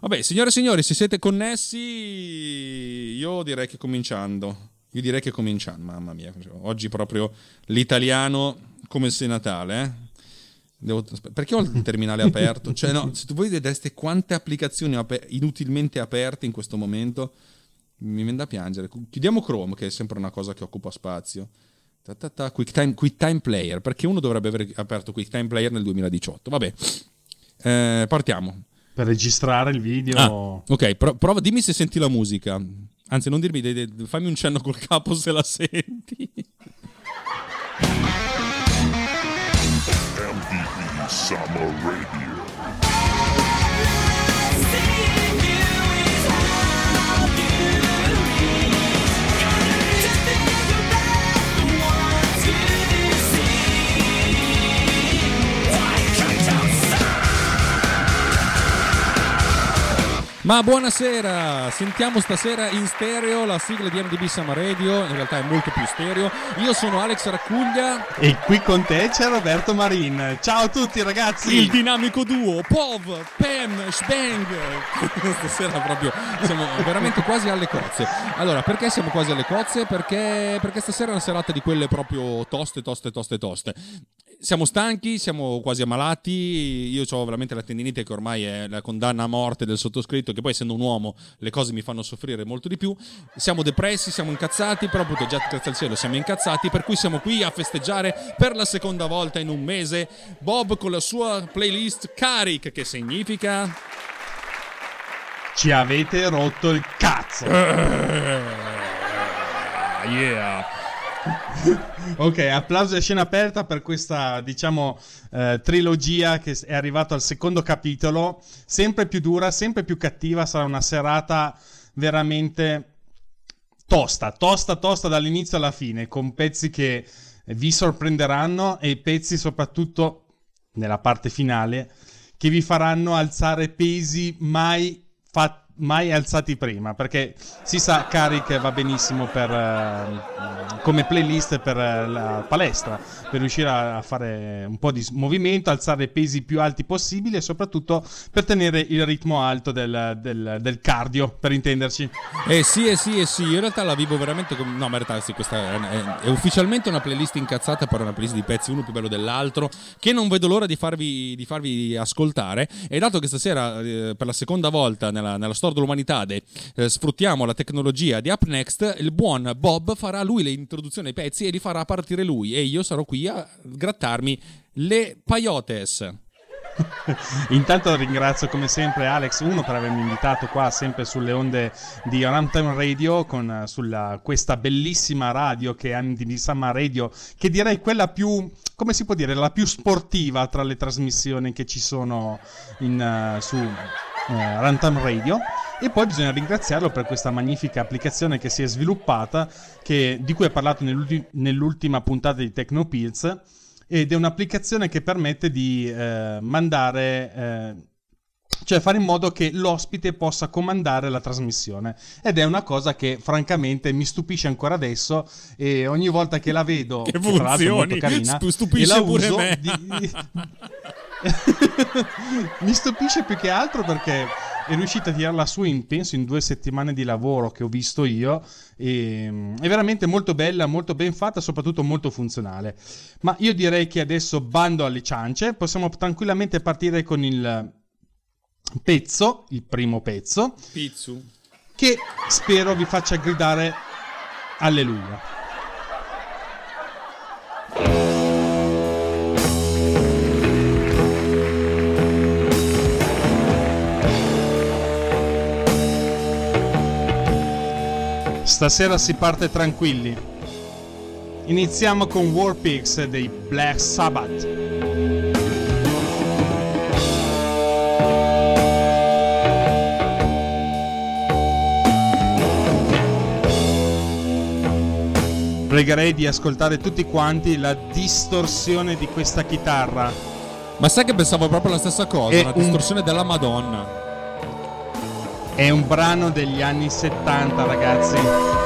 Vabbè, signore e signori, se siete connessi, io direi che cominciando. Io direi che cominciando, mamma mia. Oggi proprio l'italiano come se Natale, eh? Devo, perché ho il terminale aperto? Cioè, no, se voi vedeste quante applicazioni aper- inutilmente aperte in questo momento, mi viene da piangere. Chiudiamo Chrome, che è sempre una cosa che occupa spazio. QuickTime, QuickTime Player, perché uno dovrebbe aver aperto QuickTime Player nel 2018. Vabbè, eh, partiamo. Per registrare il video. Ah, ok, pro- prova, dimmi se senti la musica. Anzi, non dirmi, fammi un cenno col capo se la senti. Summer Radio. Ma buonasera, sentiamo stasera in stereo la sigla di MDB Summer Radio, in realtà è molto più stereo. Io sono Alex Raccuglia e qui con te c'è Roberto Marin. Ciao a tutti ragazzi! Il dinamico duo Pov, Pam, Spang. stasera proprio siamo veramente quasi alle cozze. Allora, perché siamo quasi alle cozze? Perché, perché stasera è una serata di quelle proprio toste, toste, toste, toste siamo stanchi, siamo quasi ammalati. Io ho veramente la tendinite che ormai è la condanna a morte del sottoscritto, che poi essendo un uomo le cose mi fanno soffrire molto di più. Siamo depressi, siamo incazzati, però appunto già grazie al cielo siamo incazzati, per cui siamo qui a festeggiare per la seconda volta in un mese Bob con la sua playlist Caric, che significa... Ci avete rotto il cazzo! Uh, yeah! Ok, applauso e scena aperta per questa, diciamo, eh, trilogia che è arrivata al secondo capitolo. Sempre più dura, sempre più cattiva. Sarà una serata veramente tosta, tosta, tosta dall'inizio alla fine, con pezzi che vi sorprenderanno e pezzi soprattutto nella parte finale che vi faranno alzare pesi mai fatti mai alzati prima perché si sa Caric va benissimo per, uh, come playlist per uh, la palestra per riuscire a, fare un po' di movimento alzare pesi più alti possibili e soprattutto per tenere il ritmo alto del, del, del cardio per intenderci. Eh sì eh sì eh sì in realtà la vivo veramente come... no ma in realtà sì questa è, è, è, ufficialmente una playlist incazzata per una playlist di pezzi uno più bello dell'altro che non vedo l'ora di farvi, di farvi ascoltare. E dato che stasera eh, per la seconda volta nella, nella storia Store dell'Umanità eh, sfruttiamo la tecnologia di UpNext, il buon Bob farà lui le introduzioni ai pezzi e li farà partire lui e io sarò qui a grattarmi le paiotes. Intanto ringrazio come sempre Alex, uno per avermi invitato qua sempre sulle onde di Runtime Radio con sulla, questa bellissima radio che è Andy Summer Radio, che direi quella più, come si può dire, la più sportiva tra le trasmissioni che ci sono in, uh, su eh, Runtime Radio. E poi bisogna ringraziarlo per questa magnifica applicazione che si è sviluppata che, di cui ha parlato nell'ultima puntata di Tecnopills ed è un'applicazione che permette di eh, mandare eh, cioè fare in modo che l'ospite possa comandare la trasmissione. Ed è una cosa che francamente mi stupisce ancora adesso e ogni volta che la vedo che, che funzioni, carina, stupisce e la uso di, mi stupisce più che altro perché è riuscita a tirarla su in penso in due settimane di lavoro che ho visto io e, mm, è veramente molto bella, molto ben fatta, soprattutto molto funzionale. Ma io direi che adesso bando alle ciance, possiamo tranquillamente partire con il pezzo, il primo pezzo, Pizzu. che spero vi faccia gridare alleluia. Stasera si parte tranquilli. Iniziamo con Warpix dei Black Sabbath. Pregherei di ascoltare tutti quanti la distorsione di questa chitarra. Ma sai che pensavo proprio la stessa cosa, È la distorsione un... della Madonna. È un brano degli anni 70, ragazzi.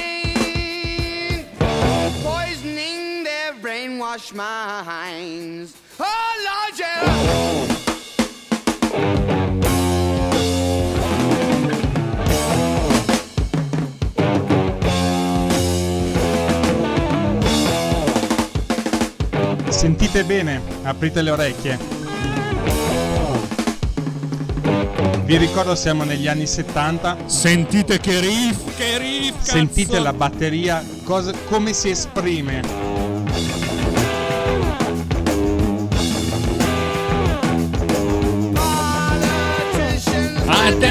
poisoning their brainwashed minds. Oh, Lord, yeah. Sentite bene, aprite le orecchie. Vi ricordo siamo negli anni 70. Sentite che riff, che riff, cazzo. Sentite la batteria, cosa- come si esprime. Fight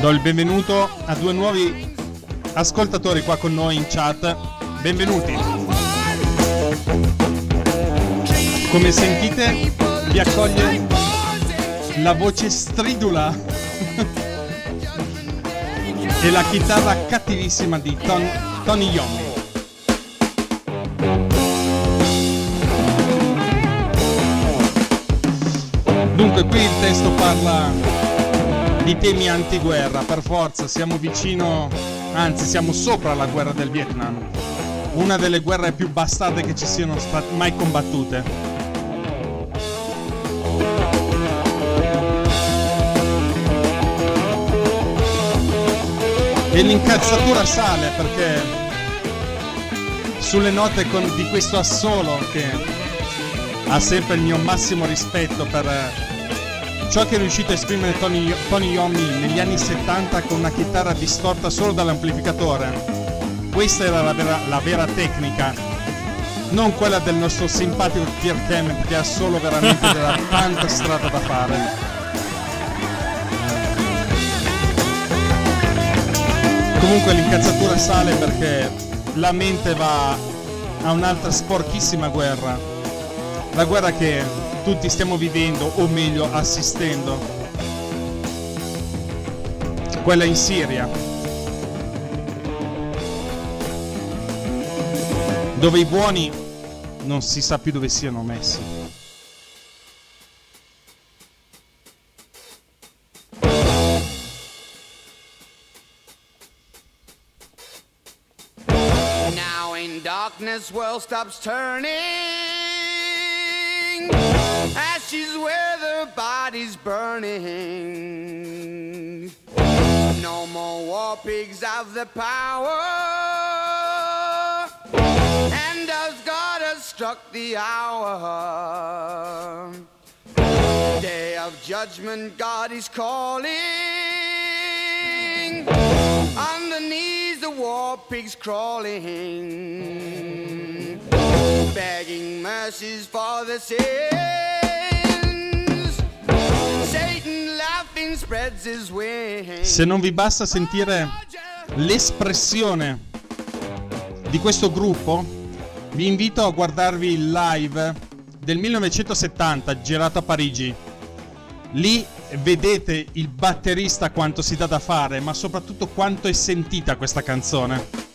Do il benvenuto a due nuovi ascoltatori qua con noi in chat. Benvenuti. Come sentite, vi accoglie la voce stridula e la chitarra cattivissima di Ton- Tony Young. Dunque qui il testo parla di temi antiguerra, per forza siamo vicino, anzi siamo sopra la guerra del Vietnam, una delle guerre più bastarde che ci siano state mai combattute. E l'incazzatura sale perché sulle note con- di questo assolo che ha sempre il mio massimo rispetto per ciò che è riuscito a esprimere Tony, Tony Iommi negli anni 70 con una chitarra distorta solo dall'amplificatore. Questa era la vera, la vera tecnica, non quella del nostro simpatico Kirk Hammett che ha solo veramente della tanta strada da fare. Comunque l'incazzatura sale perché la mente va a un'altra sporchissima guerra. La guerra che tutti stiamo vivendo, o meglio assistendo. Quella in Siria. Dove i buoni non si sa più dove siano messi. Now in darkness, world stops turning. Ashes where the body's burning. No more war pigs have the power. And as God has struck the hour. Day of judgment, God is calling. Underneath the war pigs crawling, begging mercies for the sins. Se non vi basta sentire l'espressione di questo gruppo, vi invito a guardarvi il live del 1970 girato a Parigi. Lì vedete il batterista quanto si dà da fare, ma soprattutto quanto è sentita questa canzone.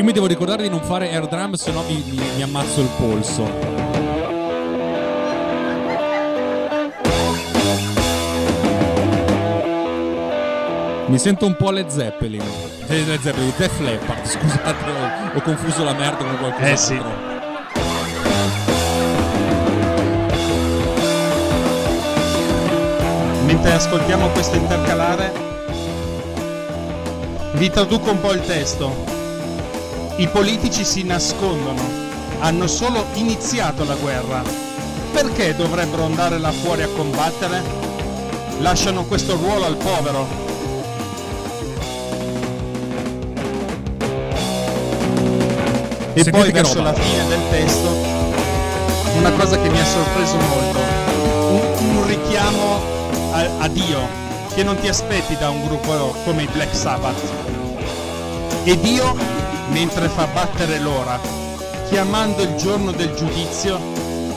Io mi devo ricordare di non fare air drum, se no mi, mi- mi ammazzo il polso. Mi sento un po' Led Zeppelin. Eh, Led Zeppelin, Def Leppard, scusate, ho, ho confuso la merda con qualcosa. Eh sì. Mentre ascoltiamo questo intercalare, vi traduco un po' il testo. I politici si nascondono, hanno solo iniziato la guerra. Perché dovrebbero andare là fuori a combattere? Lasciano questo ruolo al povero. E Sentite poi verso roba. la fine del testo, una cosa che mi ha sorpreso molto, un, un richiamo a, a Dio che non ti aspetti da un gruppo come i Black Sabbath. E Dio, mentre fa battere l'ora, chiamando il giorno del giudizio,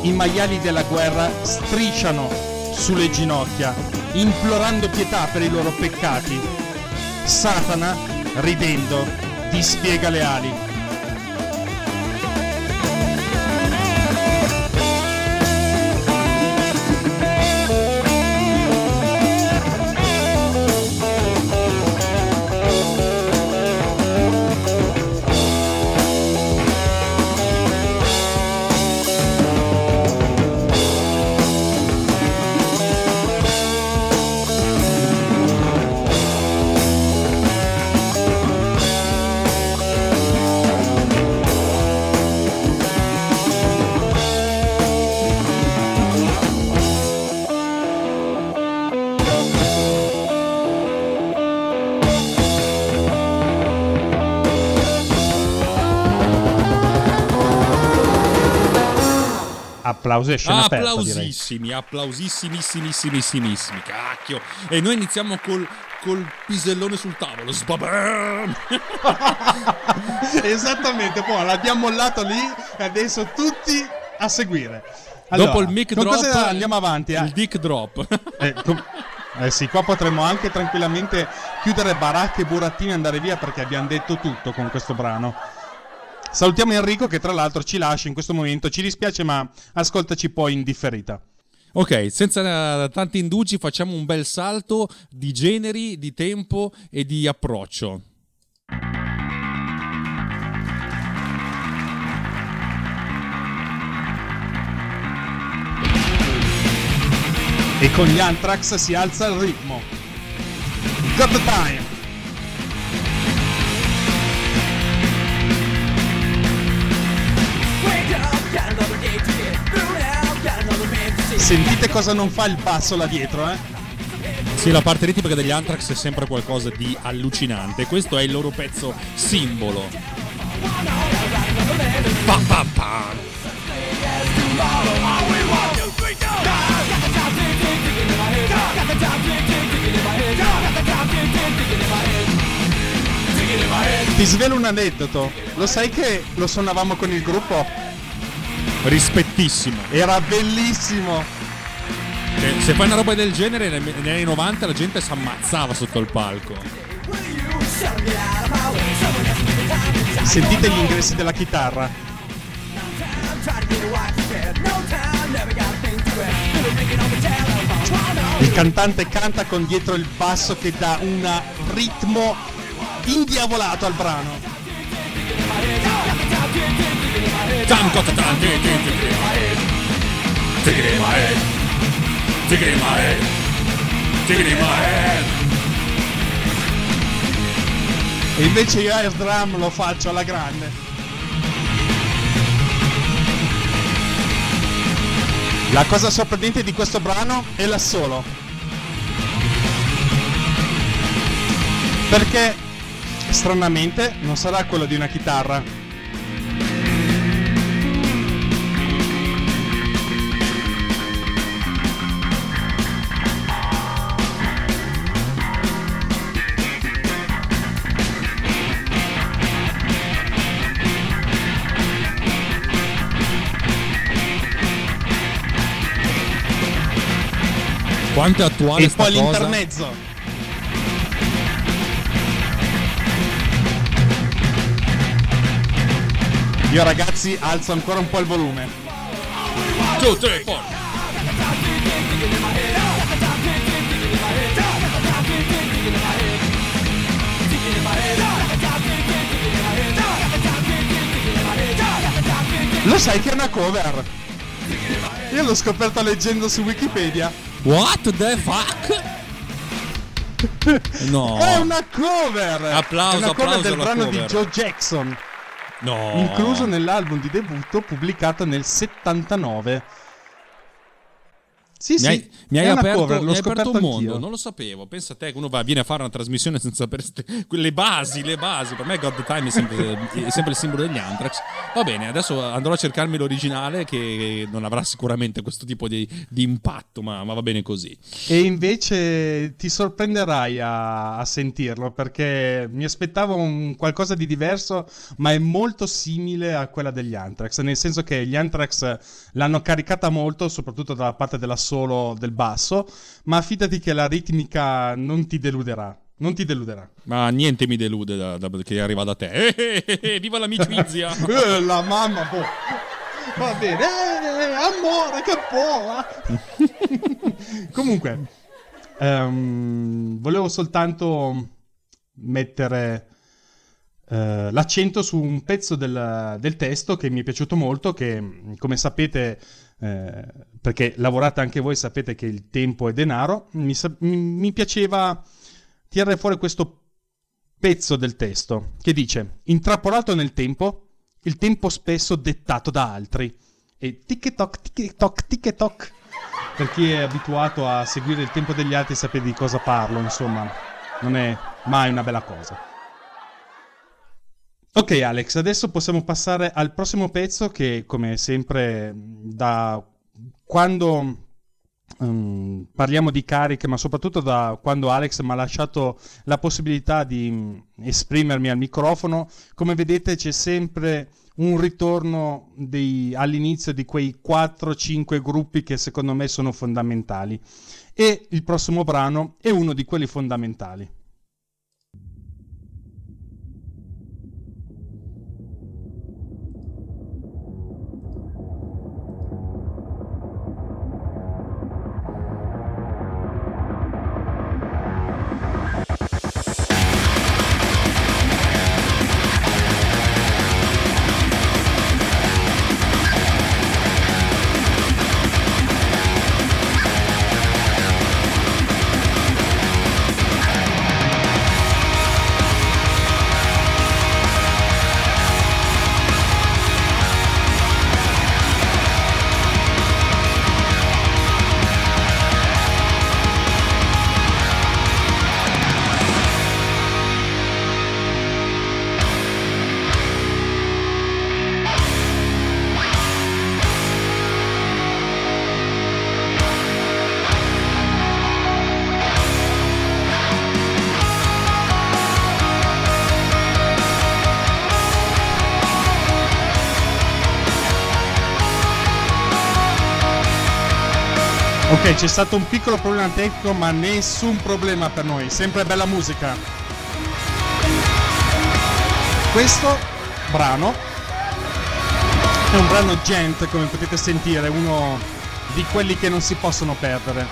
i maiali della guerra strisciano sulle ginocchia, implorando pietà per i loro peccati. Satana, ridendo, dispiega le ali. Applausi e scena aperta. Applausissimi, applausissimissimissimi, cacchio. E noi iniziamo col, col pisellone sul tavolo. Sbabam! Esattamente, poi l'abbiamo mollato lì e adesso tutti a seguire. Dopo il mic drop, cosa andiamo avanti? eh? Il dick drop. Eh, com- eh sì, qua potremmo anche tranquillamente chiudere baracche e burattini e andare via perché abbiamo detto tutto con questo brano. Salutiamo Enrico che tra l'altro ci lascia in questo momento, ci dispiace ma ascoltaci poi in differita. ok, senza eh, tanti indugi facciamo un bel salto di generi, di tempo e di approccio. E con gli Anthrax si alza il ritmo. Got the time! Sentite cosa non fa il basso là dietro, eh? Sì, la parte ritmica degli Anthrax è sempre qualcosa di allucinante. Questo è il loro pezzo simbolo. Pa, pa, pa. Ti svelo un aneddoto. Lo sai che lo suonavamo con il gruppo? Rispettissimo. Era bellissimo. Eh, Se fai una roba del genere, negli anni 90 la gente si ammazzava sotto il palco. Sentite gli ingressi della chitarra. Il cantante canta con dietro il basso che dà un ritmo indiavolato al brano. Tam, cota, tam, ti, ti, ti, ti. Take it in my head. Take it in my head. Take it in my head. E invece io air drum lo faccio alla grande. La cosa sorprendente di questo brano è l'assolo. Perché stranamente non sarà quello di una chitarra. Quanto è attuale e sta poi cosa? l'intermezzo. Io ragazzi alzo ancora un po' il volume. 2, 3, 4. Lo sai che è una cover? Io l'ho scoperta leggendo su Wikipedia. What the fuck? No. È una cover! Applauso, è una cover applauso del alla brano cover. di Joe Jackson, No. incluso nell'album di debutto pubblicato nel 79. Sì, Mi sì, hai, mi hai aperto, cover, mi hai aperto un mondo, anch'io. non lo sapevo. Pensa a te che uno va, viene a fare una trasmissione senza sapere ste- le basi, le basi. Per me God the Time è sempre, è sempre il simbolo degli Anthrax. Va bene, adesso andrò a cercarmi l'originale che non avrà sicuramente questo tipo di, di impatto, ma, ma va bene così. E invece ti sorprenderai a, a sentirlo perché mi aspettavo un qualcosa di diverso, ma è molto simile a quella degli Anthrax. Nel senso che gli Anthrax l'hanno caricata molto, soprattutto dalla parte della solo del basso. Ma affidati che la ritmica non ti deluderà. Non ti deluderà. Ma niente mi delude da- da- che arriva da te. Eh, eh, eh, viva l'amicizia! Eh, la mamma, boh. Va bene, eh, amore, che buona. Comunque, ehm, volevo soltanto mettere eh, l'accento su un pezzo del, del testo che mi è piaciuto molto, che come sapete, eh, perché lavorate anche voi, sapete che il tempo è denaro, mi, sa- mi- piaceva tirare fuori questo pezzo del testo che dice intrappolato nel tempo il tempo spesso dettato da altri. E tic-toc tic-toc tic-toc per chi è abituato a seguire il tempo degli altri sapete di cosa parlo insomma non è mai una bella cosa. Ok Alex adesso possiamo passare al prossimo pezzo che come sempre da quando Mm, parliamo di cariche, ma soprattutto da quando Alex mi ha lasciato la possibilità di mm, esprimermi al microfono. Come vedete, c'è sempre un ritorno dei- all'inizio di quei 4-5 gruppi che secondo me sono fondamentali. E il prossimo brano è uno di quelli fondamentali. C'è stato un piccolo problema tecnico, ma nessun problema per noi. Sempre bella musica. Questo brano è un brano gent, come potete sentire, uno di quelli che non si possono perdere.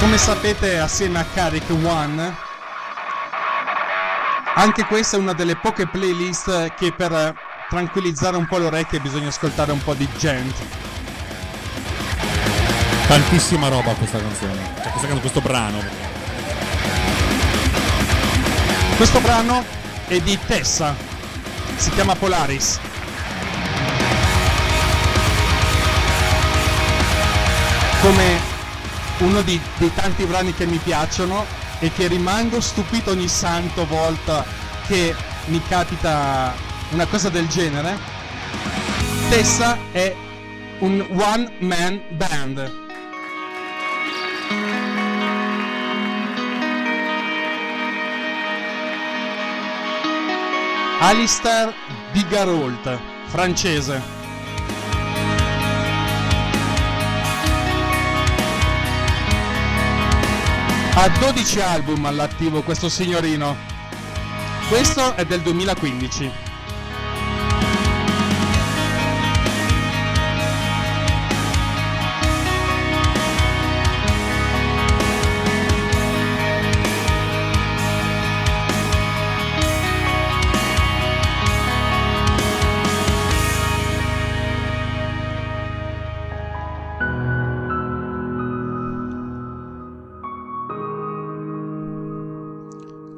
Come sapete, assieme a Carrick One, anche questa è una delle poche playlist che per tranquillizzare un po' le orecchie bisogna ascoltare un po' di gent. Tantissima roba questa canzone. Cioè, questa canzone, questo brano. Questo brano è di Tessa, si chiama Polaris. Come uno di- dei tanti brani che mi piacciono e che rimango stupito ogni santo volta che mi capita una cosa del genere. Tessa è un one man band. Alistair Bigarolt, francese. Ha 12 album all'attivo questo signorino. Questo è del 2015.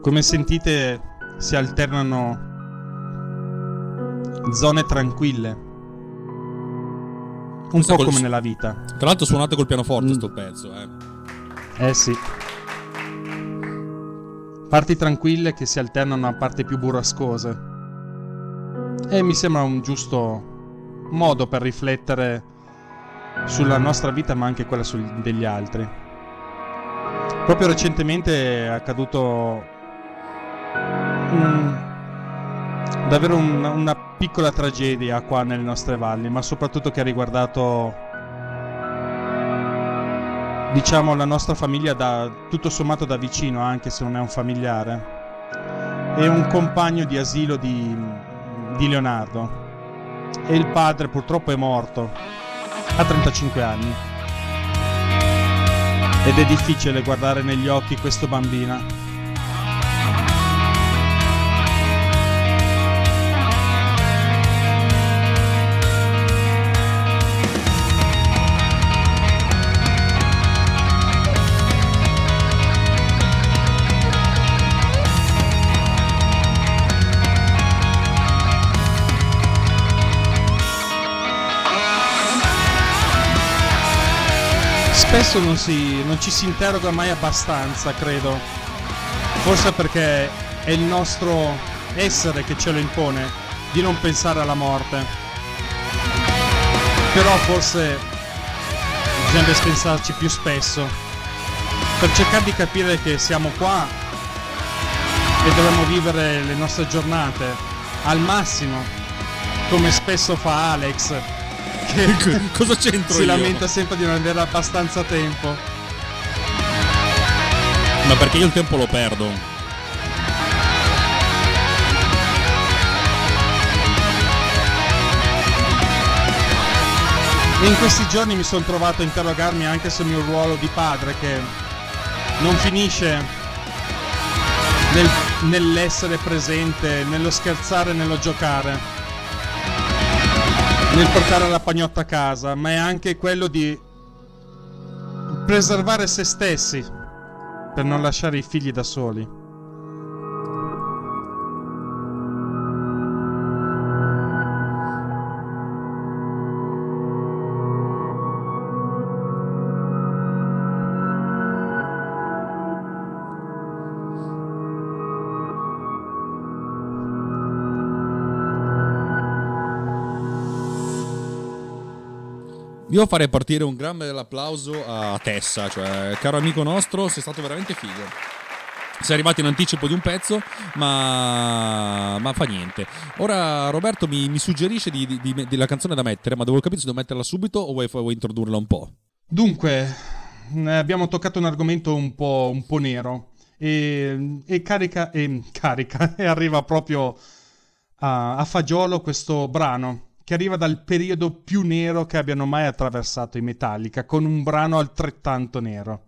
Come sentite si alternano zone tranquille. Un Questa po' come nella vita. Tra l'altro suonate col pianoforte Mm. sto pezzo, eh. Eh sì. Parti tranquille che si alternano a parti più burrascose. E mi sembra un giusto modo per riflettere sulla nostra vita ma anche quella degli altri. Proprio recentemente è accaduto un- davvero un- una piccola tragedia qua nelle nostre valli, ma soprattutto che ha riguardato diciamo la nostra famiglia da tutto sommato da vicino, anche se non è un familiare. È un compagno di asilo di, di Leonardo. E il padre purtroppo è morto a 35 anni. Ed è difficile guardare negli occhi questo bambino. Spesso non, si, non ci si interroga mai abbastanza, credo. Forse perché è il nostro essere che ce lo impone di non pensare alla morte. Però forse bisogna pensarci più spesso per cercare di capire che siamo qua e dovremmo vivere le nostre giornate al massimo, come spesso fa Alex, che Cosa c'entro si io? lamenta sempre di non avere abbastanza tempo. Ma perché io il tempo lo perdo. E in questi giorni mi sono trovato a interrogarmi anche sul mio ruolo di padre che non finisce nel- nell'essere presente, nello scherzare, nello giocare, nel portare la pagnotta a casa, ma è anche quello di preservare se stessi per non lasciare i figli da soli. Io farei partire un gran bell'applauso a Tessa, cioè, caro amico nostro, sei stato veramente figo. Sei arrivato in anticipo di un pezzo, ma, ma fa niente. Ora Roberto mi, mi suggerisce di, di- di- della canzone da mettere, ma devo capire se devo metterla subito o vuoi, vuoi introdurla un po'. Dunque, eh, abbiamo toccato un argomento un po', un po' nero e, e carica, e, carica e arriva proprio a, a fagiolo questo brano che arriva dal periodo più nero che abbiano mai attraversato i Metallica con un brano altrettanto nero.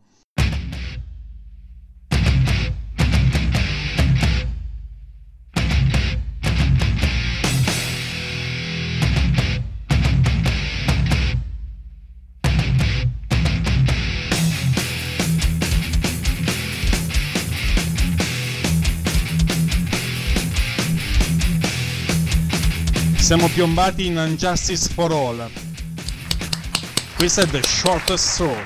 Siamo piombati in Unjustice for All. Questo è The Shortest Straw.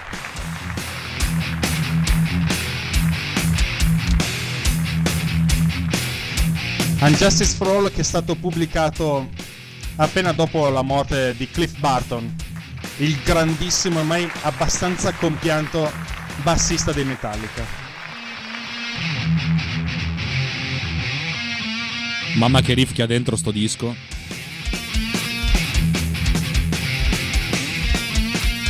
Unjustice for All che è stato pubblicato appena dopo la morte di Cliff Barton, il grandissimo e mai abbastanza compianto bassista dei Metallica. Mamma che riff che ha dentro sto disco.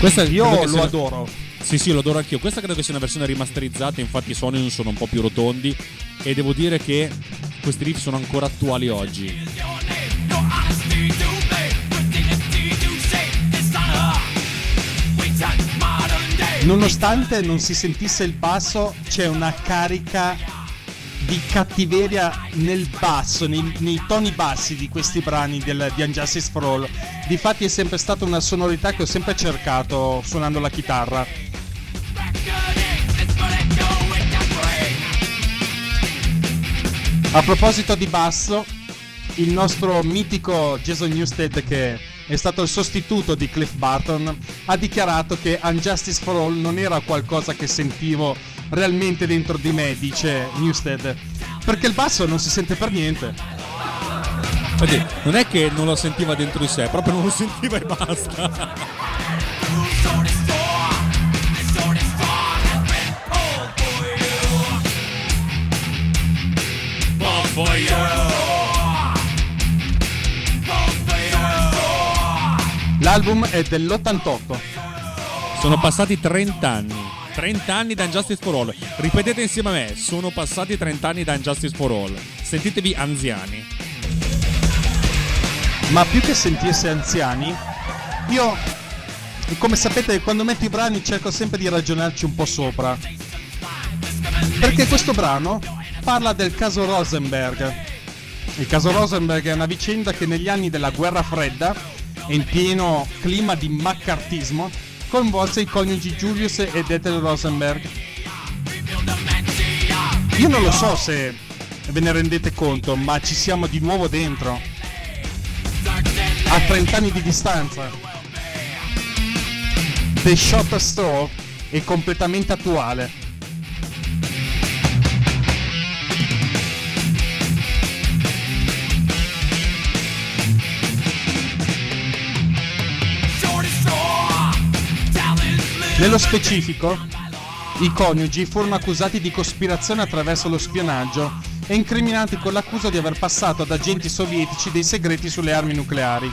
Questa Io lo sia- adoro. Sì, sì, lo adoro anch'io. Questa credo che sia una versione rimasterizzata, infatti i suoni non sono un po' più rotondi e devo dire che questi riff sono ancora attuali oggi. Nonostante non si sentisse il basso, c'è una carica di cattiveria nel basso, nei, nei toni bassi di questi brani del, di Unjustice for All. Difatti è sempre stata una sonorità che ho sempre cercato suonando la chitarra. A proposito di basso, il nostro mitico Jason Newsted che è stato il sostituto di Cliff Barton ha dichiarato che Unjustice for All non era qualcosa che sentivo realmente dentro di me, dice Newsted, perché il basso non si sente per niente. Infatti, non è che non lo sentiva dentro di sé, proprio non lo sentiva e basta. L'album è dell'88. Sono passati 30 anni. 30 anni da Injustice for All. Ripetete insieme a me, sono passati 30 anni da Injustice for All. Sentitevi anziani. Ma più che sentirsi anziani, io, come sapete, quando metto i brani cerco sempre di ragionarci un po' sopra. Perché questo brano parla del caso Rosenberg. Il caso Rosenberg è una vicenda che negli anni della guerra fredda in pieno clima di maccartismo coinvolse i coniugi Julius ed Ethel Rosenberg. Io non lo so se ve ne rendete conto, ma ci siamo di nuovo dentro. A 30 anni di distanza. The Shot Straw è completamente attuale. Nello specifico, i coniugi furono accusati di cospirazione attraverso lo spionaggio e incriminati con l'accusa di aver passato ad agenti sovietici dei segreti sulle armi nucleari.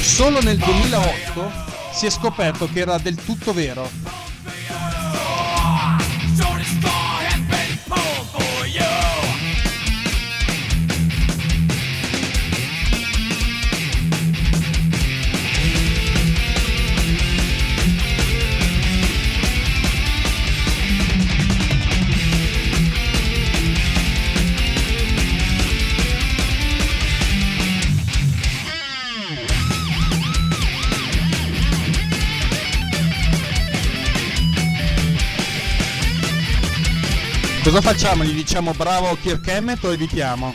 Solo nel 2008 si è scoperto che era del tutto vero. Cosa facciamo? Gli diciamo bravo Kirk Hammett o evitiamo?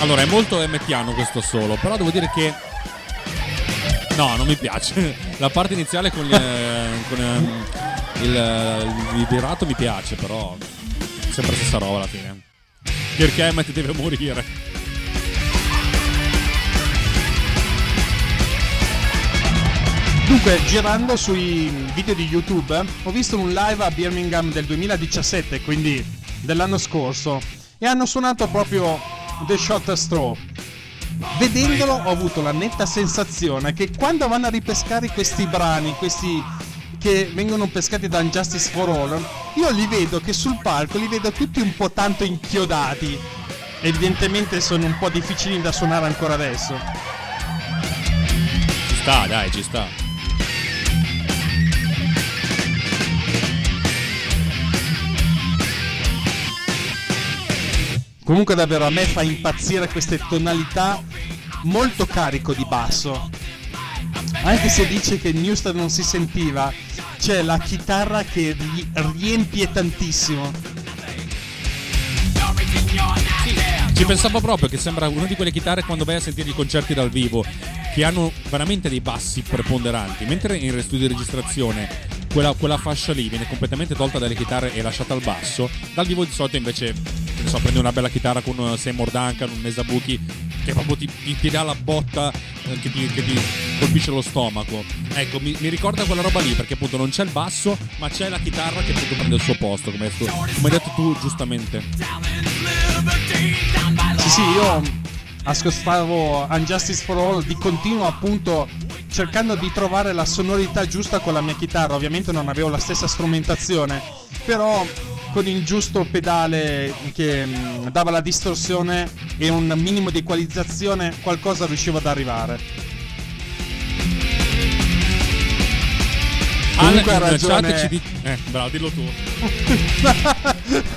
Allora, è molto emmettiano questo solo, però devo dire che. No, non mi piace. La parte iniziale con, gli, eh, con ehm, il, il, il mi piace, però. Sempre stessa roba alla fine. Kirk Hammett deve morire. Dunque, girando sui video di YouTube, ho visto un live a Birmingham del 2017, quindi dell'anno scorso, e hanno suonato proprio The Shot Straw. Vedendolo ho avuto la netta sensazione che quando vanno a ripescare questi brani, questi che vengono pescati da Injustice for All, io li vedo che sul palco li vedo tutti un po' tanto inchiodati. Evidentemente sono un po' difficili da suonare ancora adesso. Ci sta, dai, ci sta. Comunque davvero a me fa impazzire queste tonalità molto carico di basso. Anche se dice che Newsted non si sentiva, c'è la chitarra che ri- riempie tantissimo. Ci pensavo proprio che sembra una di quelle chitarre quando vai a sentire i concerti dal vivo, che hanno veramente dei bassi preponderanti, mentre in studio di registrazione quella, quella fascia lì viene completamente tolta dalle chitarre e lasciata al basso, dal vivo di solito invece, so, prendi una bella chitarra con un Seymour Duncan, un Mesabuki, che proprio ti, ti, ti dà la botta eh, che ti, che ti colpisce lo stomaco. Ecco, mi, mi ricorda quella roba lì, perché appunto non c'è il basso, ma c'è la chitarra che appunto prende il suo posto, come hai come hai detto tu giustamente. Sì, sì, io ascoltavo Unjustice for All di continuo appunto cercando di trovare la sonorità giusta con la mia chitarra. Ovviamente non avevo la stessa strumentazione, però con il giusto pedale che mh, dava la distorsione e un minimo di equalizzazione qualcosa riuscivo ad arrivare. Comunque ha ragione. ci. Eh, bravo, dillo tu.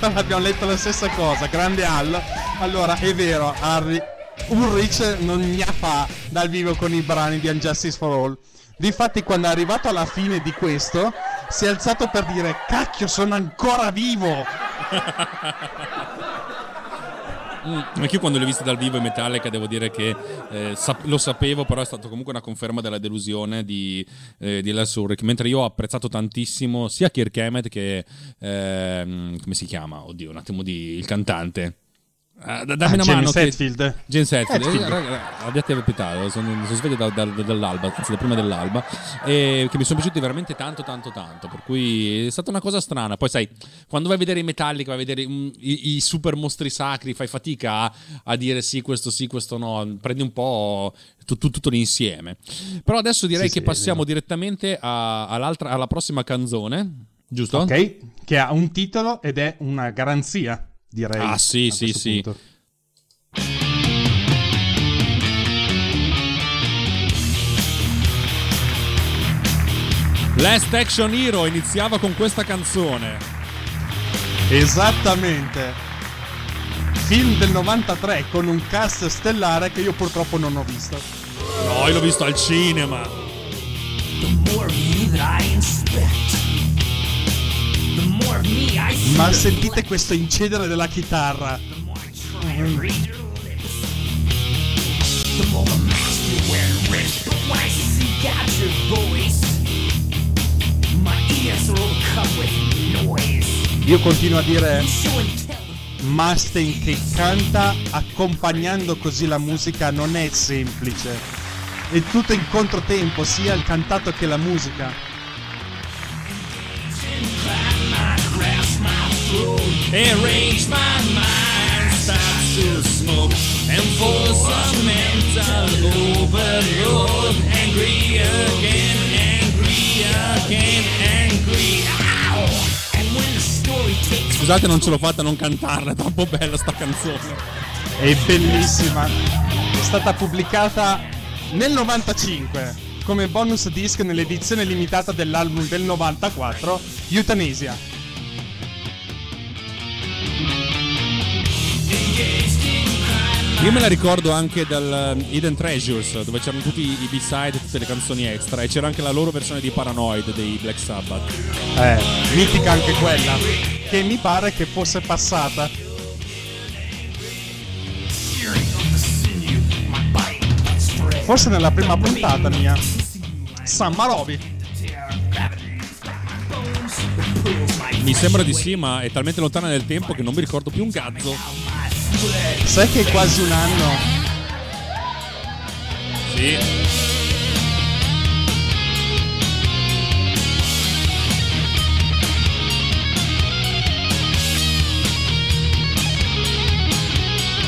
Abbiamo letto la stessa cosa, grande Al. Allora, è vero, Harry Ulrich non ne ha fa dal vivo con i brani di Unjustice for All. Difatti, quando è arrivato alla fine di questo, si è alzato per dire: Cacchio, sono ancora vivo! Mm, Anch'io quando l'ho vista dal vivo in Metallica devo dire che eh, sap- lo sapevo, però è stata comunque una conferma della delusione di, eh, di Lars Ulrich, mentre io ho apprezzato tantissimo sia Kirk Hammett che... ehm, come si chiama? Oddio, un attimo di... il cantante. Da- dammi Ah, una James mano. che- Hetfield. James Hetfield, Hetfield. eh, raga, abbiate appetato, sono, sono sveglio da- da- dall'alba, anzi da prima dell'alba, e che mi sono piaciuti veramente tanto, tanto, tanto. Per cui è stata una cosa strana. Poi, sai, quando vai a vedere i Metallica, vai a vedere mm, i, i super mostri sacri, fai fatica a, a dire sì, questo sì, questo no. Prendi un po' tu- tu- tutto l'insieme. Però adesso direi Sì, che sì, passiamo direttamente a- all'altra, alla prossima canzone, giusto? Ok? Che ha un titolo ed è una garanzia, direi. Ah, sì, a sì, sì. punto. Last Action Hero iniziava con questa canzone. Esattamente. Film del 93 con un cast stellare che io purtroppo non ho visto. No, io l'ho visto al cinema. The more that I inspect, Ma sentite questo incedere della chitarra. Io continuo a dire. Mustaine che canta accompagnando così la musica non è semplice. È tutto in controtempo, sia il cantato che la musica. And rage my mind starts to smoke And for some mental overload Angry again, angry again, angry Ow! And when the story takes Scusate non ce l'ho fatta a non cantarla, è troppo bella sta canzone È bellissima. È stata pubblicata nel 95 come bonus disc nell'edizione limitata dell'album del 94, Euthanasia. Io me la ricordo anche dal um, Hidden Treasures Dove c'erano tutti i B-side tutte le canzoni extra E c'era anche la loro versione di Paranoid dei Black Sabbath Eh, mitica anche quella, che mi pare che fosse passata. Forse nella prima puntata mia. San Marovi. Mi sembra di sì ma è talmente lontana nel tempo che non mi ricordo più un cazzo Sai che è quasi un anno? Sì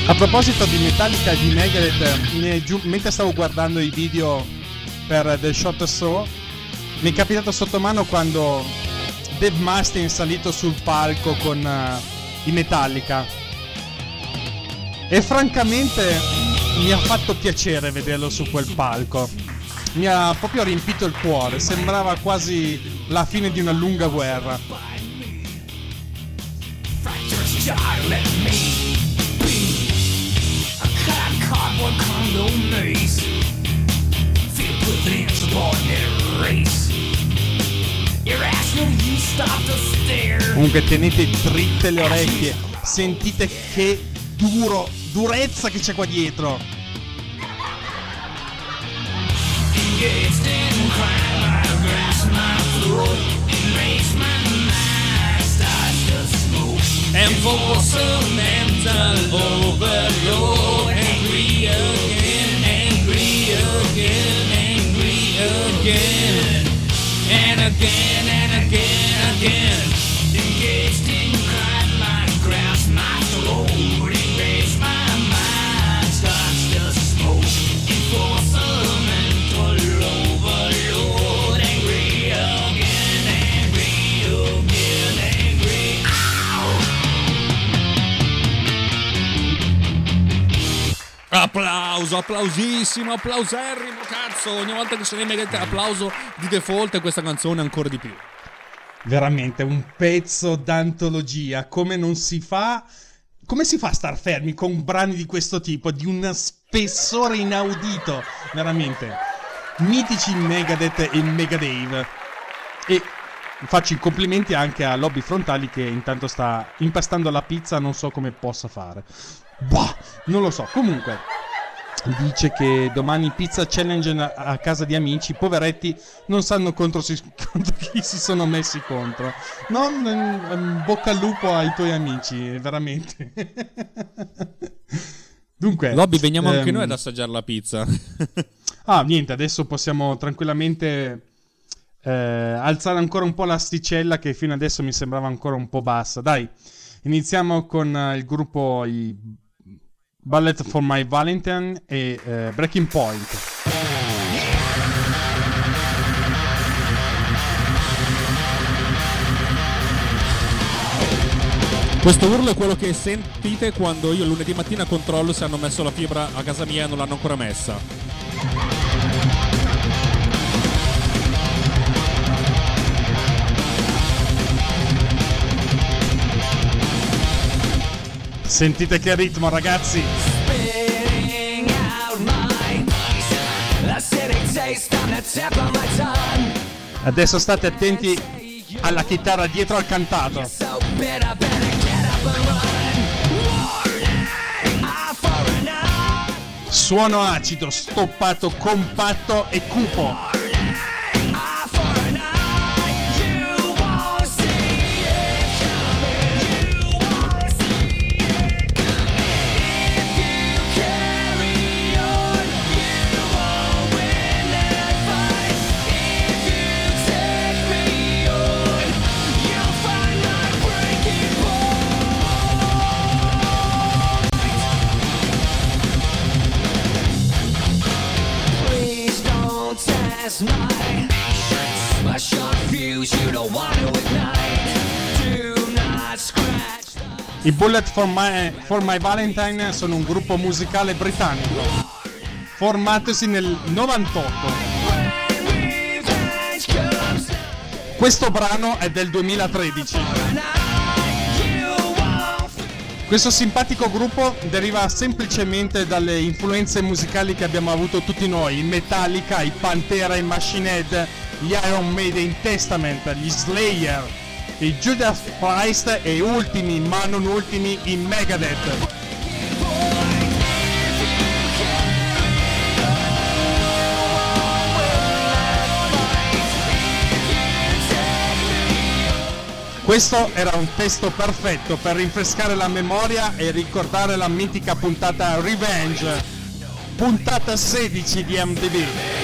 A proposito di Metallica e di Megadeth, giu- mentre stavo guardando i video per The Shot Saw, mi è capitato sotto mano quando Dave Mustaine salito sul palco con eh, i Metallica. E francamente mi ha fatto piacere vederlo su quel palco. Mi ha proprio riempito il cuore, sembrava quasi la fine di una lunga guerra. Feel put the insubordinate race. Comunque tenete dritte le orecchie, sentite che duro, durezza che c'è qua dietro. And for some mental overload Angry again, angry again, angry again And again and again, again Applauso, applausissimo, applauserrimo, cazzo Ogni volta che sono in mega applauso di default e questa canzone ancora di più Veramente un pezzo d'antologia, come non si fa... Come si fa a star fermi con brani di questo tipo, di un spessore inaudito? Veramente. mitici Megadeth e Megadave. E faccio i complimenti anche a Lobby Frontali che intanto sta impastando la pizza, non so come possa fare. Bah, non lo so. Comunque, dice che domani pizza challenge a- casa di amici, poveretti non sanno contro, si- contro chi si sono messi contro. No, mm, mm, bocca al lupo ai tuoi amici, veramente. Dunque, Lobby, veniamo anche ehm, noi ad assaggiare la pizza. Ah, niente, adesso possiamo tranquillamente eh, alzare ancora un po' l'asticella che fino adesso mi sembrava ancora un po' bassa. Dai, iniziamo con eh, il gruppo i Ballet for My Valentine e eh, Breaking Point. Questo urlo è quello che sentite quando io lunedì mattina controllo se hanno messo la fibra a casa mia e non l'hanno ancora messa. Sentite che ritmo, ragazzi! Adesso state attenti alla chitarra dietro al cantato. Eye. Suono acido, stoppato, compatto e cupo. I Bullet for My, for My Valentine sono un gruppo musicale britannico, formatosi nel 98. When revenge comes Questo brano è del 2013. Questo simpatico gruppo deriva semplicemente dalle influenze musicali che abbiamo avuto tutti noi, i Metallica, i Pantera, i Machine Head, gli Iron Maiden, Testament, gli Slayer, i Judas Priest e ultimi, ma non ultimi, i Megadeth. Questo era un testo perfetto per rinfrescare la memoria e ricordare la mitica puntata Revenge, puntata 16 di MTV.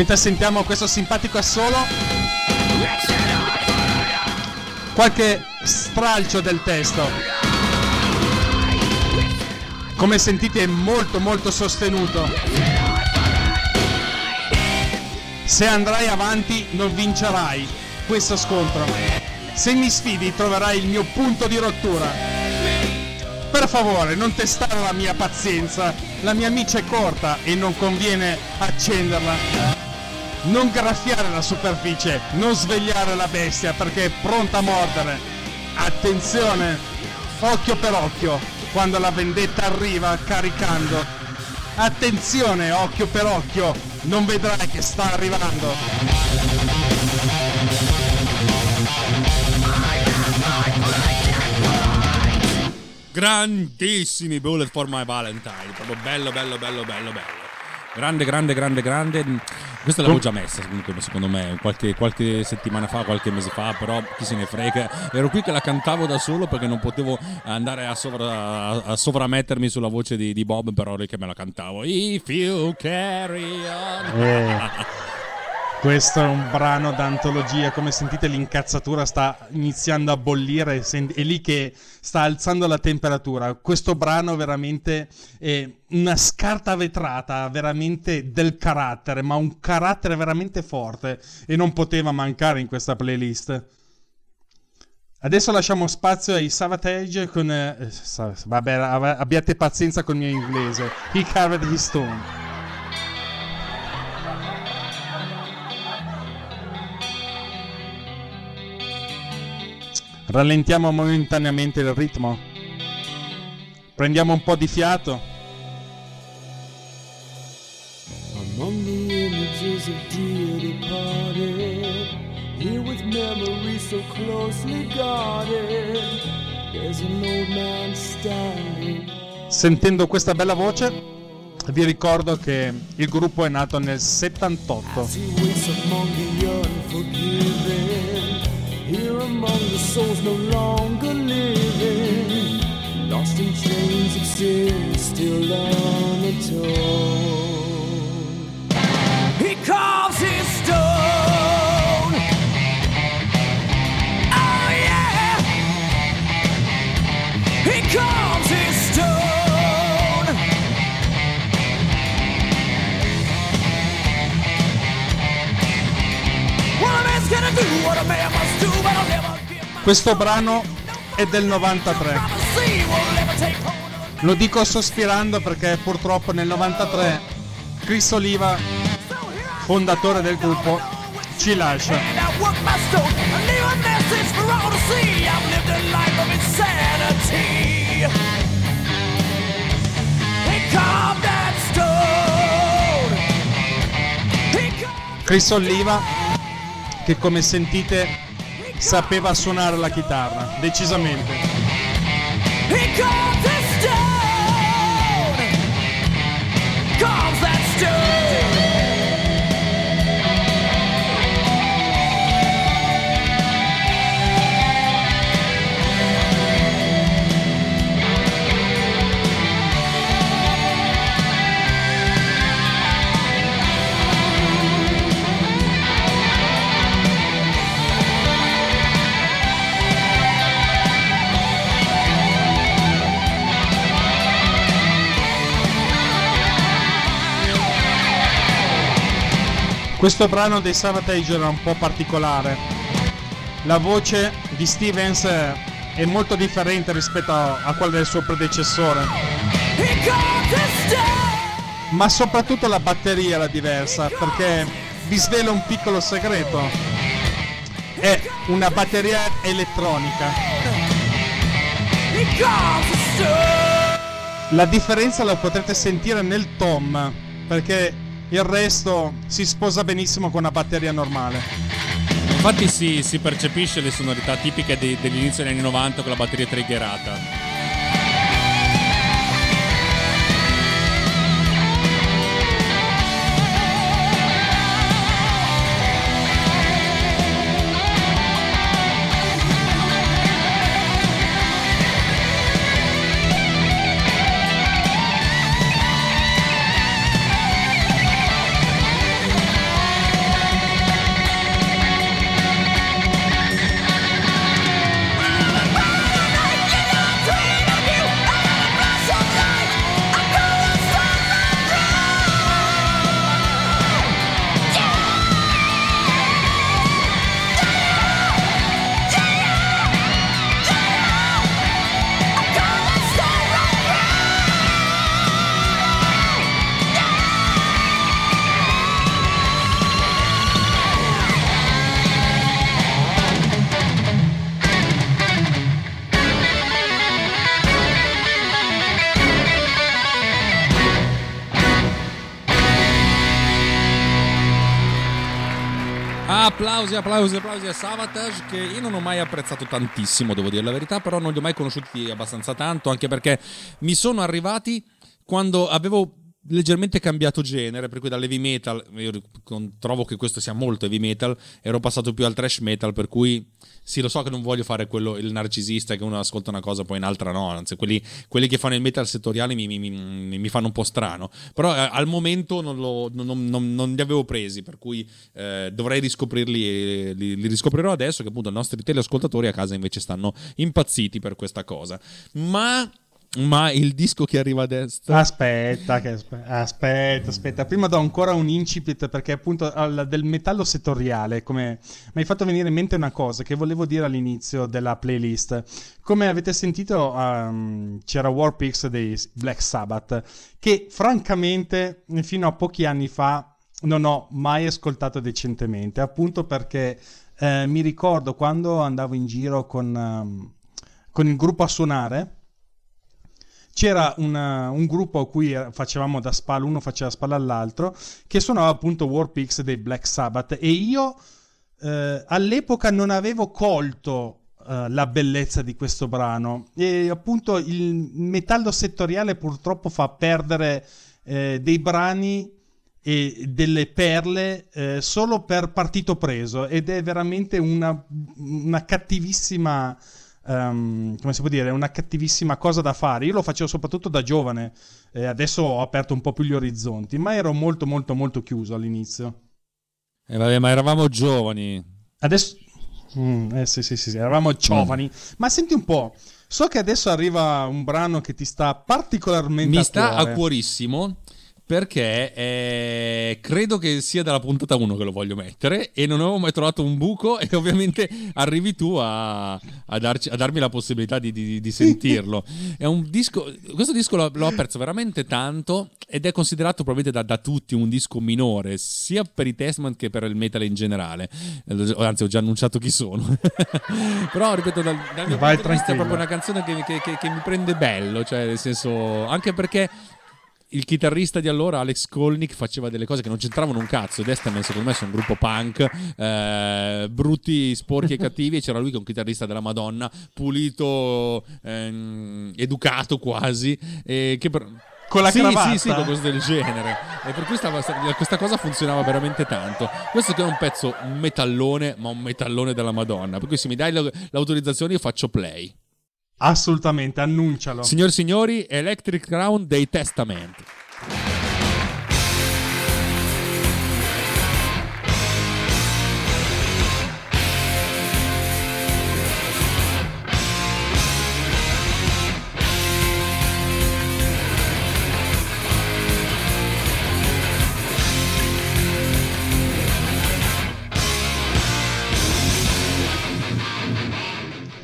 Mentre sentiamo questo simpatico assolo, qualche stralcio del testo. Come sentite è molto molto sostenuto. Se andrai avanti non vincerai questo scontro. Se mi sfidi troverai il mio punto di rottura. Per favore, non testare la mia pazienza. La mia miccia è corta e non conviene accenderla. Non graffiare la superficie, non svegliare la bestia perché è pronta a mordere. Attenzione, occhio per occhio, quando la vendetta arriva caricando. Attenzione, occhio per occhio, non vedrai che sta arrivando. Grandissimi Bullet for My Valentine. Proprio bello, bello, bello, bello, bello. Grande, grande, grande, grande. Questa l'avevo già messa, secondo me, qualche, qualche settimana fa, qualche mese fa, però chi se ne frega. Ero qui che la cantavo da solo perché non potevo andare a, sovra- a- sovramettermi sulla voce di, di Bob, però ero che me la cantavo. If you carry on. Questo è un brano d'antologia, come sentite l'incazzatura sta iniziando a bollire, è lì che sta alzando la temperatura. Questo brano veramente è una scarta vetrata, veramente del carattere, ma un carattere veramente forte e non poteva mancare in questa playlist. Adesso lasciamo spazio ai Savatage con... eh, vabbè, abbiate pazienza con il mio inglese. He carved his stone. Rallentiamo momentaneamente il ritmo. Prendiamo un po' di fiato. Among the images of dear departed, here with memories so closely guarded, there's an old man standing. Sentendo questa bella voce, vi ricordo che il gruppo è nato nel 78. Here among the souls no longer living, lost in chains of sin, still unatold. He carves his stone. Oh yeah. He carves his stone. What a gonna do, what a man Questo brano è del 93. promise. See, will never take hold of Lo dico sospirando perché purtroppo nel 93 Chris Oliva, fondatore del gruppo, ci lascia. Chris Oliva, che come sentite sapeva suonare la chitarra, decisamente. Questo brano dei Savatage era un po' particolare. La voce di Stevens è molto differente rispetto a, quella del suo predecessore, ma soprattutto la batteria era diversa perché vi svelo un piccolo segreto. È una batteria elettronica. La differenza la potrete sentire nel tom, perché il resto si sposa benissimo con una batteria normale. Infatti si, si percepisce le sonorità tipiche dei- dell'inizio degli anni 90 con la batteria triggerata. Applausi, applausi, applausi a Savatage che io non ho mai apprezzato tantissimo, devo dire la verità, però non li ho mai conosciuti abbastanza tanto, anche perché mi sono arrivati quando avevo leggermente cambiato genere, per cui dall'heavy metal, io trovo che questo sia molto heavy metal, ero passato più al thrash metal, per cui sì, lo so che non voglio fare quello, il narcisista che uno ascolta una cosa poi un'altra no, anzi quelli, quelli che fanno il metal settoriale mi, mi- mi- mi fanno un po' strano, però eh, al momento non, lo- non- non- non li avevo presi, per cui eh, dovrei riscoprirli e li, li riscoprirò adesso che appunto i nostri teleascoltatori a casa invece stanno impazziti per questa cosa. Ma, ma il disco che arriva a destra... Aspetta, che aspe- aspetta, aspetta. Prima do ancora un incipit perché appunto al- del metallo settoriale, come mi hai fatto venire in mente una cosa che volevo dire all'inizio della playlist. Come avete sentito, um, c'era Warpix dei Black Sabbath, che francamente fino a pochi anni fa non ho mai ascoltato decentemente, appunto perché eh, mi ricordo quando andavo in giro con, um, con il gruppo a suonare c'era una- un gruppo a cui facevamo da spalla, uno faceva spalla all'altro, che suonava appunto Warpix dei Black Sabbath. E io eh, all'epoca non avevo colto eh, la bellezza di questo brano. E appunto il metallo settoriale purtroppo fa perdere eh, dei brani e delle perle eh, solo per partito preso. Ed è veramente una, una cattivissima ehm, come si può dire una cattivissima cosa da fare io lo facevo soprattutto da giovane e adesso ho aperto un po' più gli orizzonti ma ero molto molto molto chiuso all'inizio Eh, vabbè, ma eravamo giovani. Adesso. Mm, eh sì, sì, sì, sì, eravamo giovani. Ma senti un po'. So che adesso arriva un brano che ti sta particolarmente Mi a sta cuore. a cuorissimo perché eh, credo che sia dalla puntata 1 che lo voglio mettere e non avevo mai trovato un buco e ovviamente arrivi tu a, a darci- a darmi la possibilità di, di- di sentirlo. È un disco, questo disco l'ho, l'ho apprezzo veramente tanto ed è considerato probabilmente da, da tutti un disco minore, sia per i Testament che per il metal in generale. Eh, Anzi, ho già annunciato chi sono. Però, ripeto, dal, dal mio Vai punto di vista è proprio una canzone che, che- che- che mi prende bello, cioè nel senso, anche perché il chitarrista di allora, Alex Kolnick, faceva delle cose che non c'entravano un cazzo. Testament, secondo me, sono un gruppo punk, eh, brutti, sporchi e cattivi. E c'era lui che è un chitarrista della Madonna, pulito, ehm, educato quasi. E che per- Con la sì, cravatta? Sì, sì, qualcosa del genere. E per cui stava- questa cosa funzionava veramente tanto. Questo che è un pezzo un metallone, ma un metallone della Madonna. Per cui se mi dai l'autorizzazione io faccio play. Assolutamente, annuncialo. Signori e signori, Electric Crown dei Testament.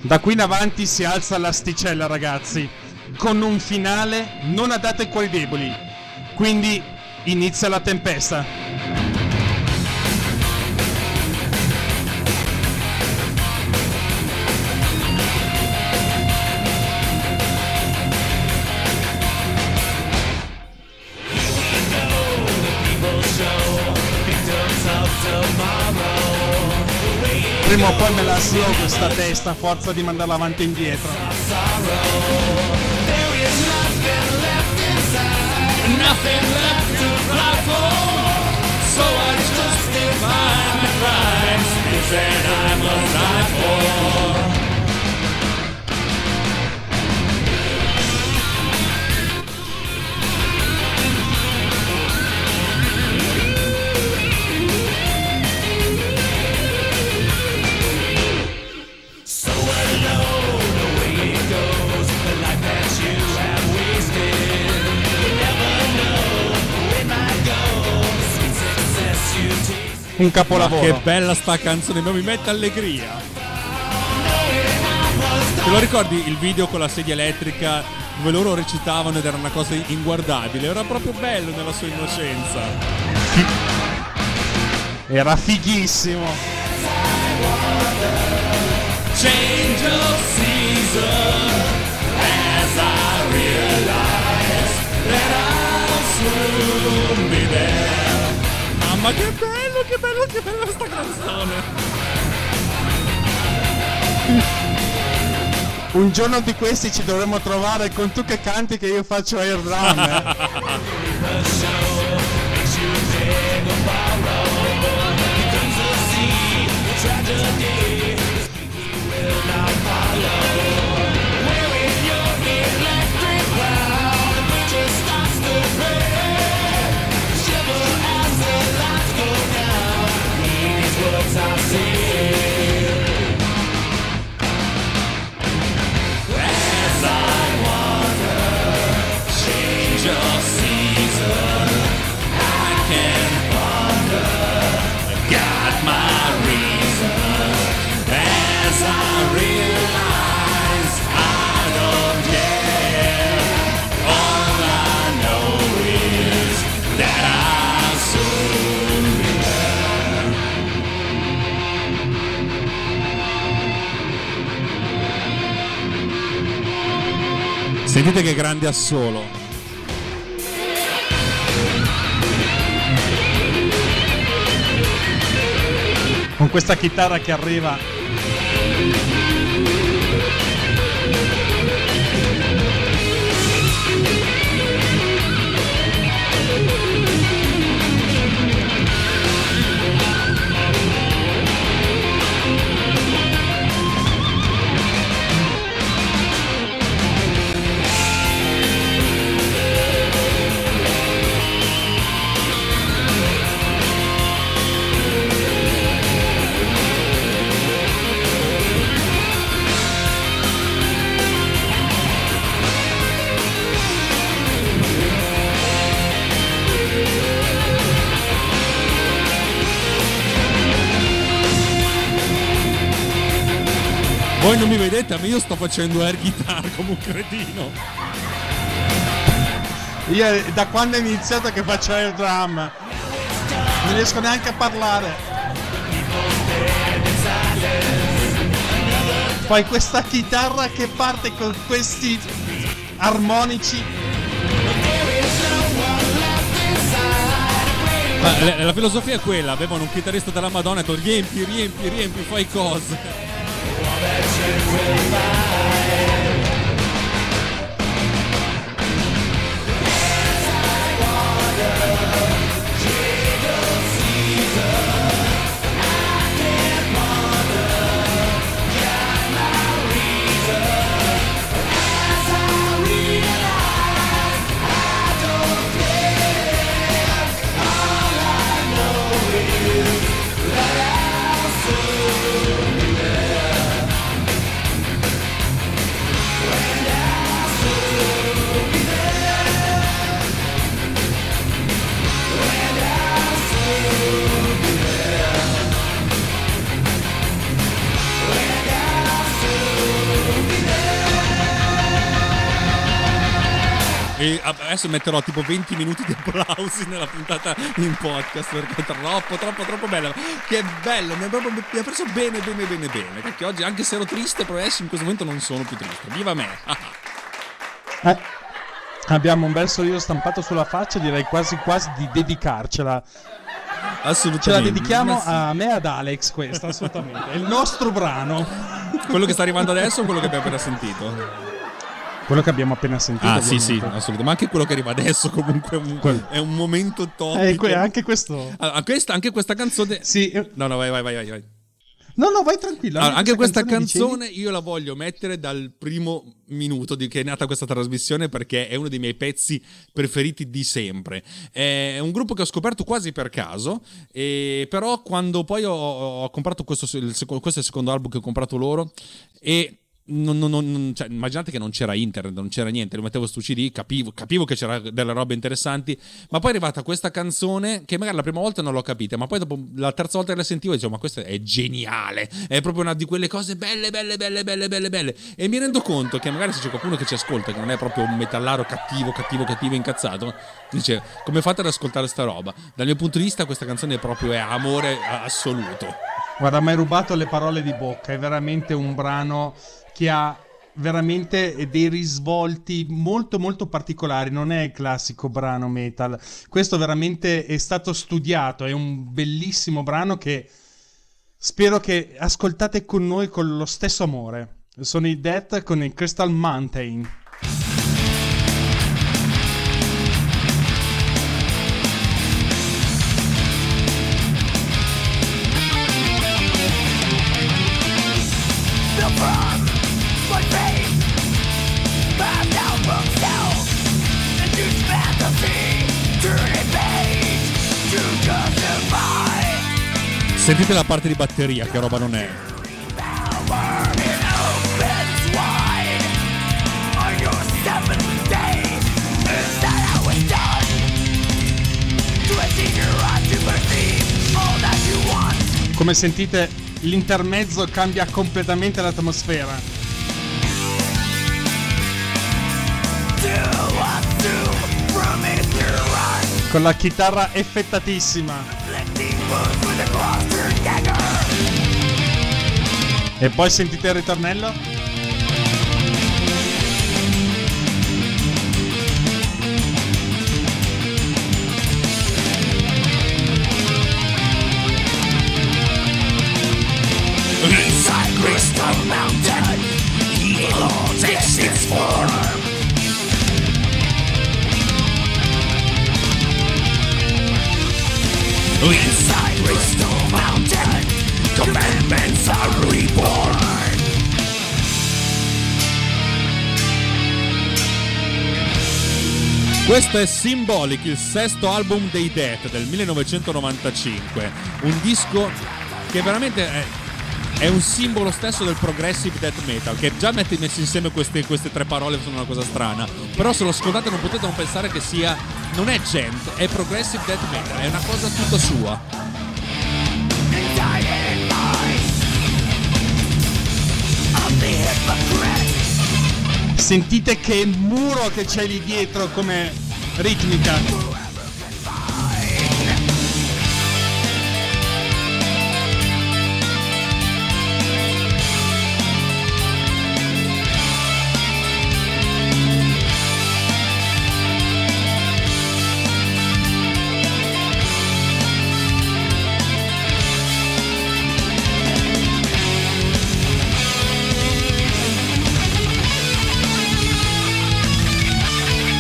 Da qui in avanti si alza l'asticella, ragazzi. Con un finale non adatto ai cuori deboli. Quindi inizia la tempesta. Prima o poi me la sio questa testa a forza di mandarla avanti e indietro. Nothing Un Ma capolavoro. che bella sta canzone, ma mi mette allegria. Te lo ricordi il video con la sedia elettrica dove loro recitavano ed era una cosa inguardabile? Era proprio bello nella sua innocenza. Era fighissimo. Change of season as I realize Mamma che bello, che bello, che bella sta canzone. Un giorno di questi ci dovremmo trovare con tu che canti che io faccio air drum. eh. Sentite che grande assolo. Con questa chitarra che arriva. Voi non mi vedete, ma io sto facendo air guitar come un cretino. Io da quando è iniziato che faccio air drum. Non riesco neanche a parlare. Poi questa chitarra che parte con questi armonici. Ma la, la filosofia è quella, avevano un chitarrista della Madonna e detto riempi, riempi, riempi, fai cose. that you will find. E adesso metterò tipo 20 minuti di applausi nella puntata in podcast perché è troppo, troppo, troppo bella. Che bello, mi ha, proprio, mi ha preso bene, bene, bene, bene. Perché oggi, anche se ero triste, però adesso in questo momento non sono più triste. Viva me! Eh, abbiamo un bel sorriso stampato sulla faccia, direi quasi quasi di dedicarcela. assolutamente. Ce la dedichiamo sì. a me e ad Alex questa, assolutamente. È il nostro brano. Quello che sta arrivando adesso o quello che abbiamo appena sentito? Quello che abbiamo appena sentito. Ah, sì, sì, assolutamente. Ma anche quello che arriva adesso, comunque, è un, è un momento top. Eh, que- anche questo. Allora, questa, anche questa canzone. Sì. eh, No, no, vai, vai, vai, vai. No, no, vai tranquillo. Allora, anche questa canzone dicevi- io la voglio mettere dal primo minuto di che è nata questa trasmissione perché è uno dei miei pezzi preferiti di sempre. È un gruppo che ho scoperto quasi per caso, e però quando poi ho, ho comprato questo, il questo è il secondo album che ho comprato loro e... non- non- non- cioè, immaginate che non c'era internet, non c'era niente, lo mettevo su CD, capivo, capivo che c'era delle robe interessanti, ma poi è arrivata questa canzone che magari la prima volta non l'ho capita, ma poi dopo la terza volta che la sentivo dicevo ma questa è geniale, è proprio una di quelle cose belle, belle, belle, belle, belle, belle. E mi rendo conto che magari se c'è qualcuno che ci ascolta, che non è proprio un metallaro cattivo, cattivo, cattivo, incazzato, dice come fate ad ascoltare sta roba? Dal mio punto di vista questa canzone proprio è amore assoluto. Guarda, mi hai rubato le parole di bocca. È veramente un brano che ha veramente dei risvolti molto molto particolari. Non è il classico brano metal. Questo veramente è stato studiato. È un bellissimo brano che spero che ascoltate con noi con lo stesso amore. Sono i Death con il Crystal Mountain. Sentite la parte di batteria, che roba non è. Come sentite, l'intermezzo cambia completamente l'atmosfera. Con la chitarra effettatissima. E poi sentite il ritornello? Inside Crystal Mountain, evil takes its form. Inside Crystal Mountain, commandments are reborn. Questo è Symbolic, il sesto album dei Death del 1995. Un disco che veramente è, è un simbolo stesso del progressive death metal. Che già mette messi insieme queste, queste tre parole sono una cosa strana. Però se lo ascoltate non potete non pensare che sia. Non è gent, è progressive death metal, è una cosa tutta sua. Sentite che muro che c'è lì dietro come ritmica.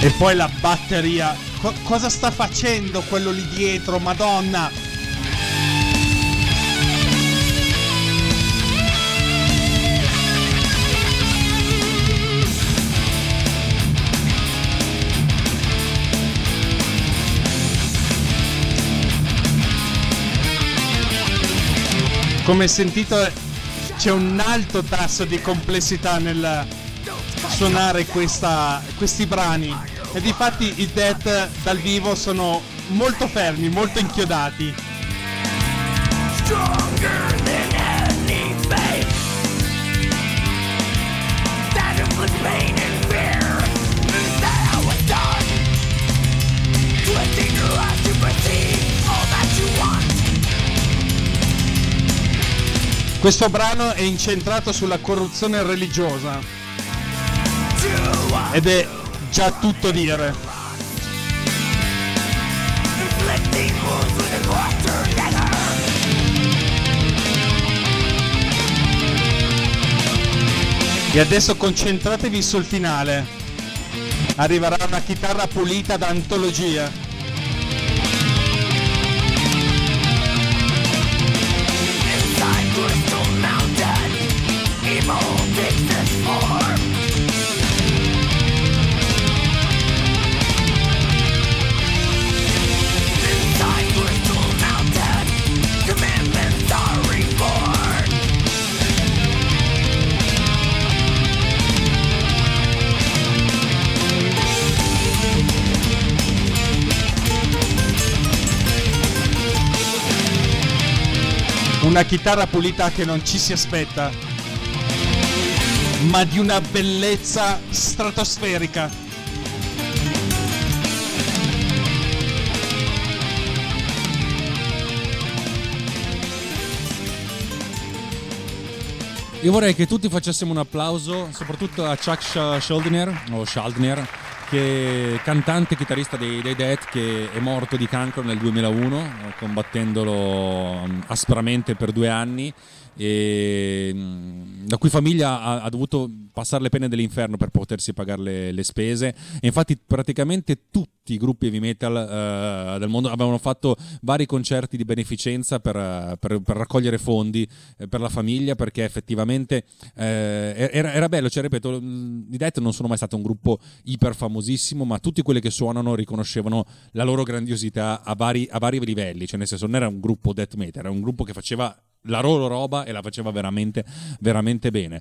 E poi la batteria. Co- cosa sta facendo quello lì dietro? Madonna! Come sentito c'è un alto tasso di complessità nel suonare questa- questi brani e difatti i Death dal vivo sono molto fermi, molto inchiodati. Stronger than any faith. That inflicts pain and fear. That I was done. Twisting your eyes to perceive all that you want. Questo brano è incentrato sulla corruzione religiosa ed è già tutto dire. E adesso concentratevi sul finale. Arriverà una chitarra pulita da antologia. Una chitarra pulita che non ci si aspetta, ma di una bellezza stratosferica. Io vorrei che tutti facessimo un applauso, soprattutto a Chuck Sch- Schuldiner, o Schaldner, che cantante e chitarrista dei, dei Death che è morto di cancro nel 2001 eh, combattendolo mm, aspramente per due anni e mm, la cui famiglia ha, ha dovuto passare le pene dell'inferno per potersi pagare le, le spese. E infatti praticamente tutti i gruppi heavy metal eh, del mondo avevano fatto vari concerti di beneficenza per, eh, per- per raccogliere fondi eh, per la famiglia perché effettivamente eh, era, era bello, cioè ripeto, mm, i Death non sono mai stato un gruppo iper famosissimo ma tutti quelli che suonano riconoscevano la loro grandiosità a vari, a vari livelli, cioè nel senso non era un gruppo death metal, era un gruppo che faceva la loro roba e la faceva veramente, veramente bene.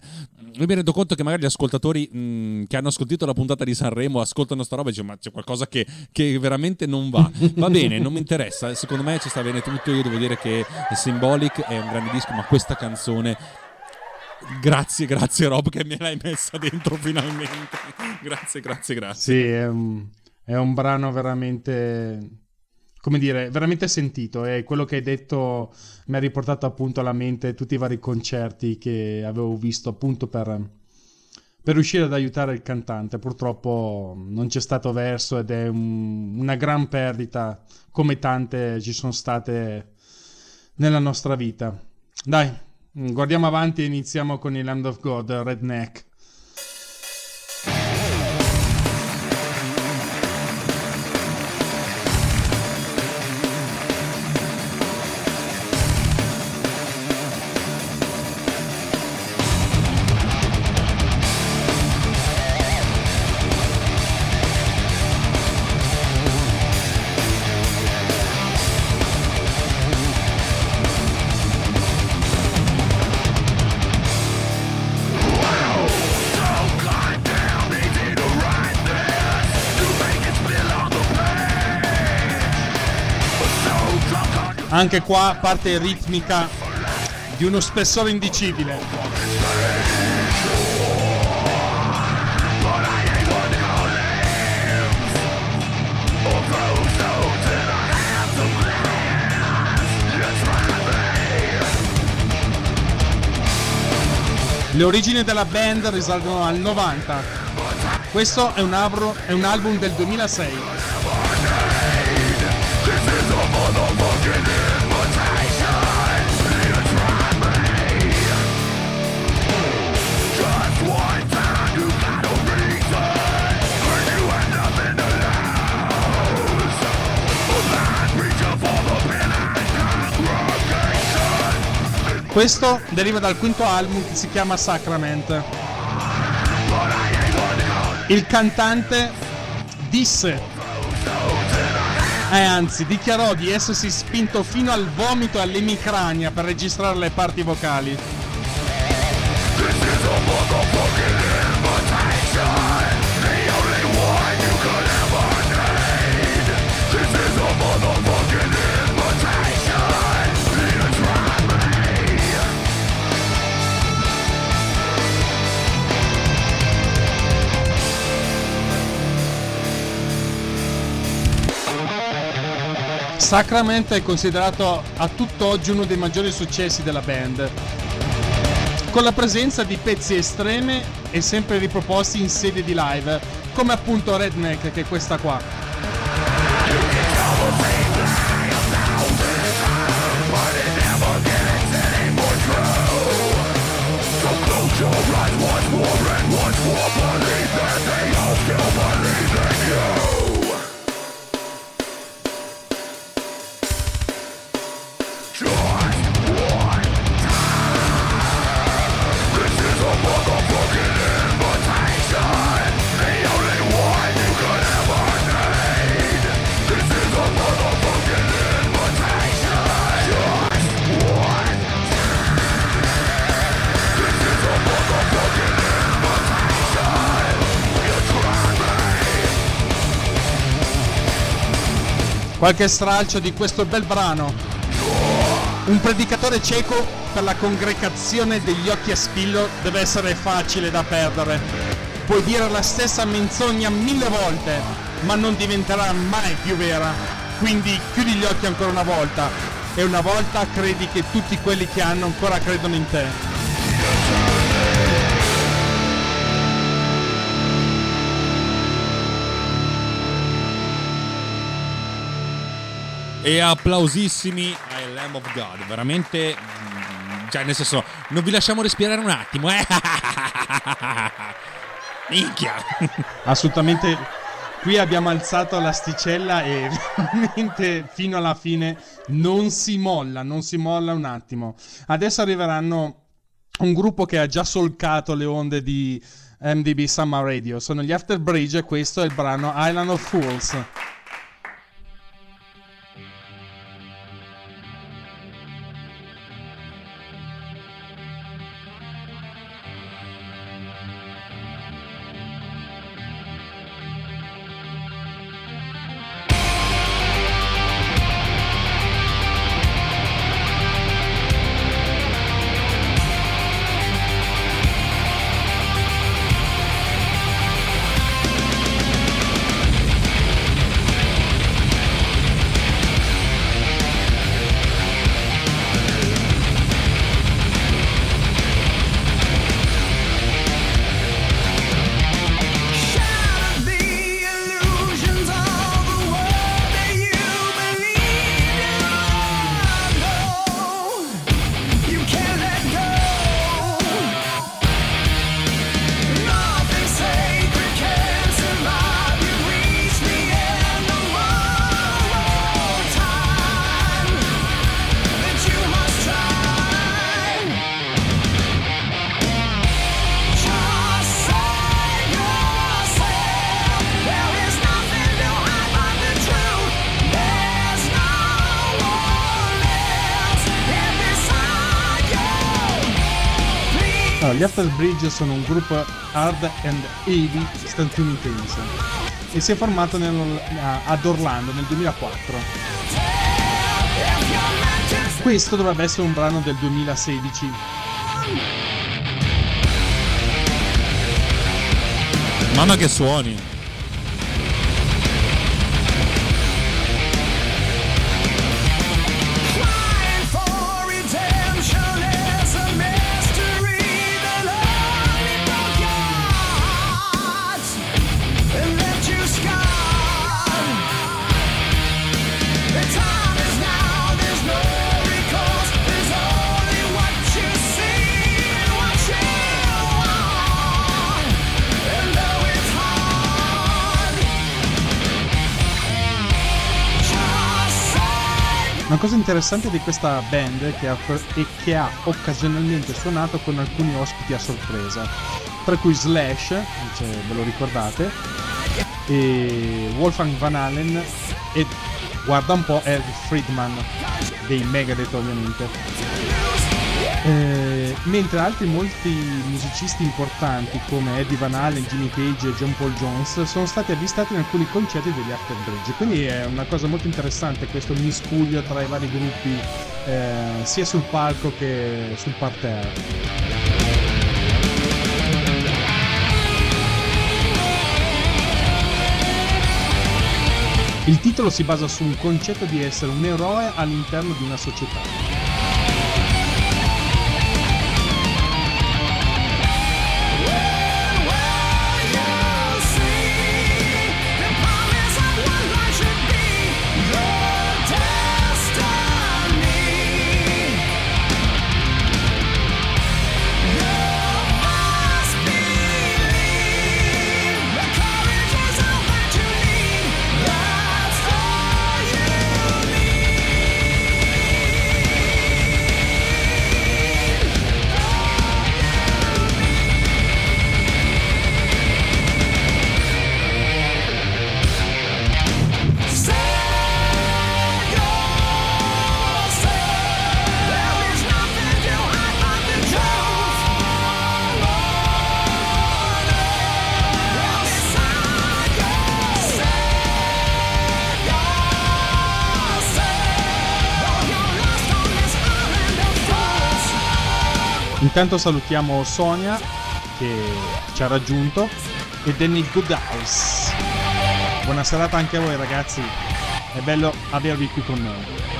Io mi rendo conto che magari gli ascoltatori mh, che hanno ascoltato la puntata di Sanremo ascoltano sta roba e dicono ma c'è qualcosa che, che veramente non va. Va bene, non mi interessa, secondo me ci sta bene tutto, io devo dire che Symbolic è un grande disco, ma questa canzone... Grazie, grazie Rob che me l'hai messa dentro finalmente. Grazie, grazie, grazie. Sì, è un, è un brano veramente, come dire, veramente sentito. E quello che hai detto mi ha riportato appunto alla mente tutti i vari concerti che avevo visto appunto per, per riuscire ad aiutare il cantante. Purtroppo non c'è stato verso ed è un- una gran perdita, come tante ci sono state nella nostra vita. Dai, guardiamo avanti e iniziamo con il Land of God, Redneck. Anche qua parte ritmica di uno spessore indicibile. Le origini della band risalgono al 90. Questo è un, album del 2006. Questo deriva dal quinto album che si chiama Sacrament. Il cantante disse, eh, anzi dichiarò di essersi spinto fino al vomito e all'emicrania per registrare le parti vocali. Sacrament è considerato a tutt'oggi uno dei maggiori successi della band, con la presenza di pezzi estreme e sempre riproposti in sede di live, come appunto Redneck che è questa qua. Qualche stralcio di questo bel brano. Un predicatore cieco per la congregazione degli occhi a spillo deve essere facile da perdere. Puoi dire la stessa menzogna mille volte, ma non diventerà mai più vera. Quindi chiudi gli occhi ancora una volta e una volta credi che tutti quelli che hanno ancora credono in te. E applausissimi ai Lamb of God. Veramente. mm, Cioè, nel senso, non vi lasciamo respirare un attimo, eh? Minchia! Assolutamente. Qui abbiamo alzato l'asticella e veramente fino alla fine non si molla, non si molla un attimo. Adesso arriveranno un gruppo che ha già solcato le onde di MDB Summer Radio. Sono gli After Bridge e questo è il brano Island of Fools. Bridge sono un gruppo hard and heavy statunitense e si è formato nel- a- ad Orlando nel 2004. Questo dovrebbe essere un brano del 2016. Mamma che suoni! Cosa interessante di questa band che ha, è che ha occasionalmente suonato con alcuni ospiti a sorpresa, tra cui Slash, se ve lo ricordate, e Wolfgang Van Halen e guarda un po' Eric Friedman dei Megadeth ovviamente. Eh, mentre altri molti musicisti importanti come Eddie Van Halen, Jimmy Page e John Paul Jones sono stati avvistati in alcuni concerti degli After Bridge. Quindi è una cosa molto interessante questo miscuglio tra i vari gruppi, eh, sia sul palco che sul parterre. Il titolo si basa su un concetto di essere un eroe all'interno di una società. Intanto salutiamo Sonia che ci ha raggiunto e Danny Goodhouse. Buona serata anche a voi ragazzi, è bello avervi qui con noi.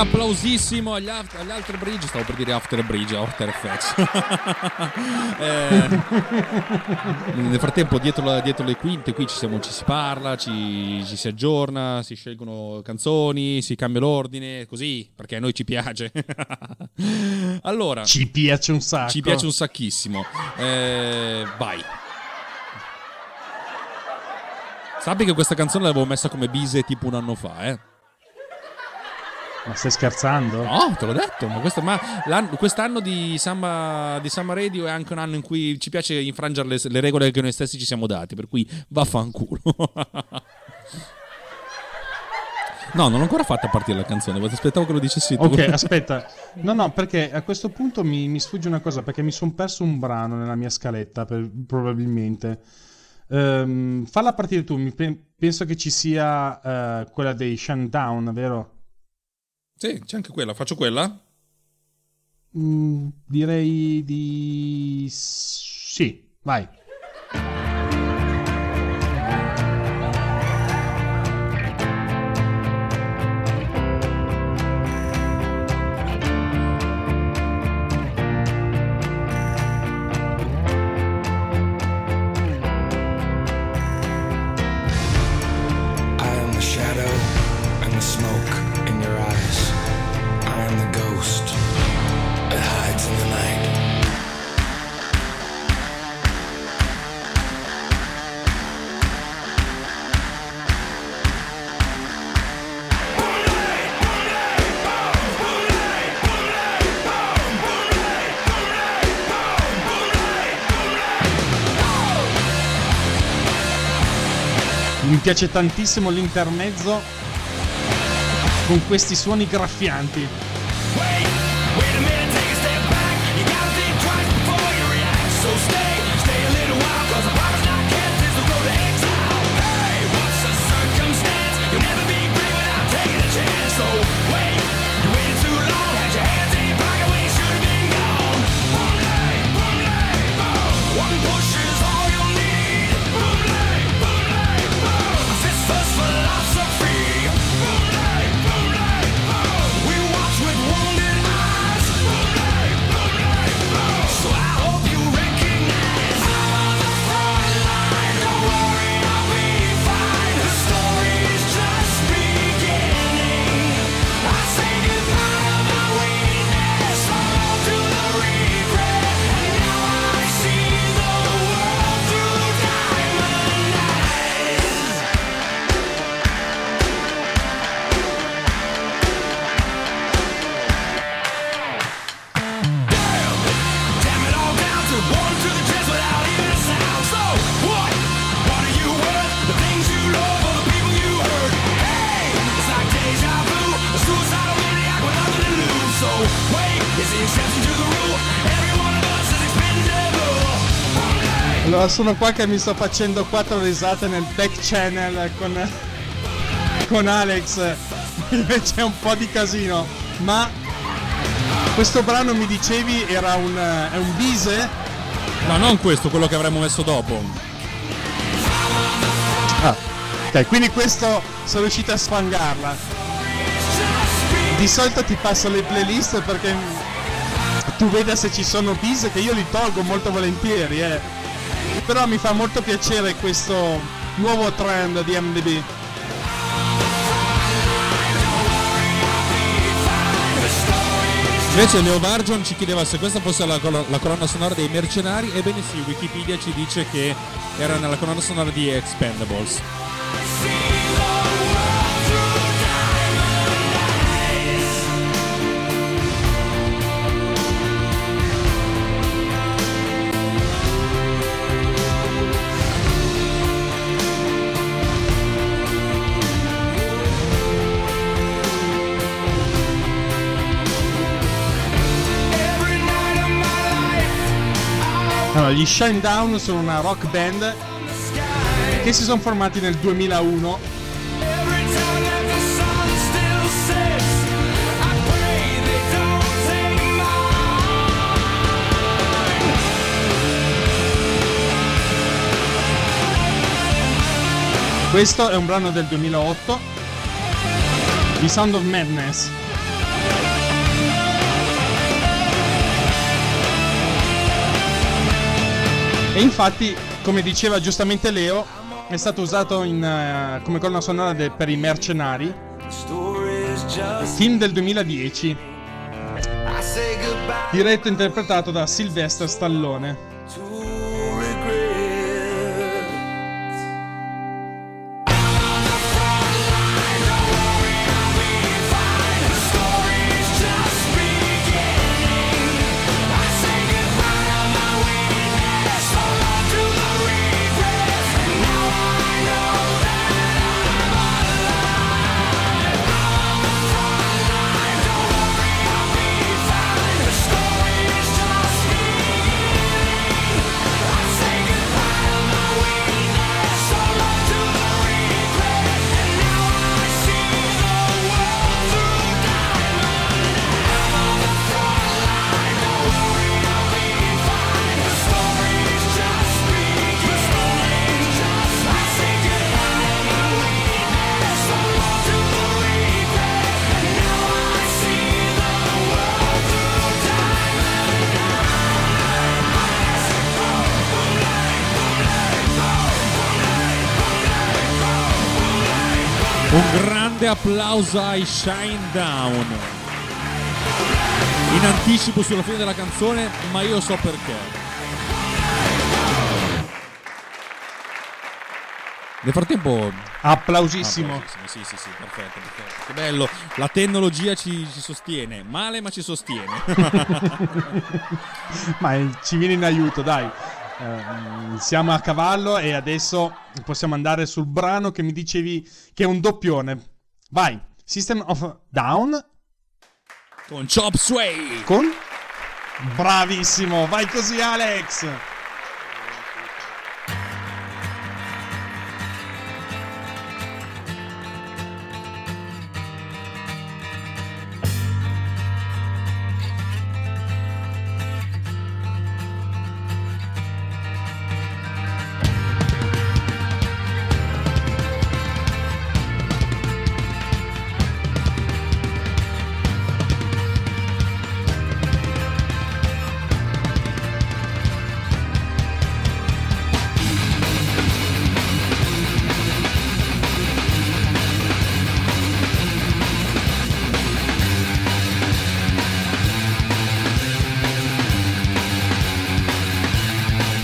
Applausissimo agli, af- agli Alter Bridge, stavo per dire After Bridge, After Effects. Eh, nel frattempo, dietro, la- dietro le quinte, qui ci, siamo- ci si parla, ci, ci si aggiorna, si scelgono canzoni, si cambia l'ordine, così, perché a noi ci piace. allora, Ci piace un sacco. ci piace un sacchissimo. Eh, vai. Sappi che questa canzone l'avevo messa come bise tipo un anno fa, eh. Ma stai scherzando? No, te l'ho detto, ma, questo, ma quest'anno di Samba, di Samba Radio è anche un anno in cui ci piace infrangere le, le regole che noi stessi ci siamo dati, per cui vaffanculo. no, non l'ho ancora fatta partire la canzone, aspettavo che lo dicessi tu. Ok, aspetta. No, no, perché a questo punto mi, mi sfugge una cosa, perché mi sono perso un brano nella mia scaletta, per- probabilmente. Ehm, falla partire tu, mi pe- penso che ci sia eh, quella dei Shundown, vero? Sì, c'è anche quella, faccio quella? Mm, direi di... sì, vai. Piace tantissimo l'intermezzo con questi suoni graffianti. Allora sono qua che mi sto facendo quattro risate nel back channel con, con Alex. Invece è un po' di casino. Ma questo brano mi dicevi era un, è un bise? No, non questo, quello che avremmo messo dopo. Ah, ok, quindi questo sono riuscito a sfangarla. Di solito ti passo le playlist perché tu veda se ci sono bis che io li tolgo molto volentieri, eh. Però mi fa molto piacere questo nuovo trend di MDB. Invece Leo Bargion ci chiedeva se questa fosse la, colo- la colonna sonora dei mercenari. Ebbene sì, Wikipedia ci dice che era nella colonna sonora di Expendables. Gli Shine Down sono una rock band che si sono formati nel 2001 every time that the sun still sets, I pray they don't take Questo è un brano del 2008 di Sound of Madness. E infatti, come diceva giustamente Leo, è stato usato in, eh, come colonna sonora de- per i mercenari, film del 2010, I say goodbye. Diretto e interpretato da Sylvester Stallone. Applauso ai Shine Down. In anticipo sulla fine della canzone, ma io so perché. Nel frattempo, Applausissimo. Ah, bravissimo, sì, sì, sì, perfetto, perfetto. Che bello, la tecnologia ci, ci sostiene, male ma ci sostiene. Ma eh, ci viene in aiuto, dai. Ehm, siamo a cavallo e adesso possiamo andare sul brano che mi dicevi che è un doppione. Vai, System of Down Con Chop Sway. con... Bravissimo, vai così Alex.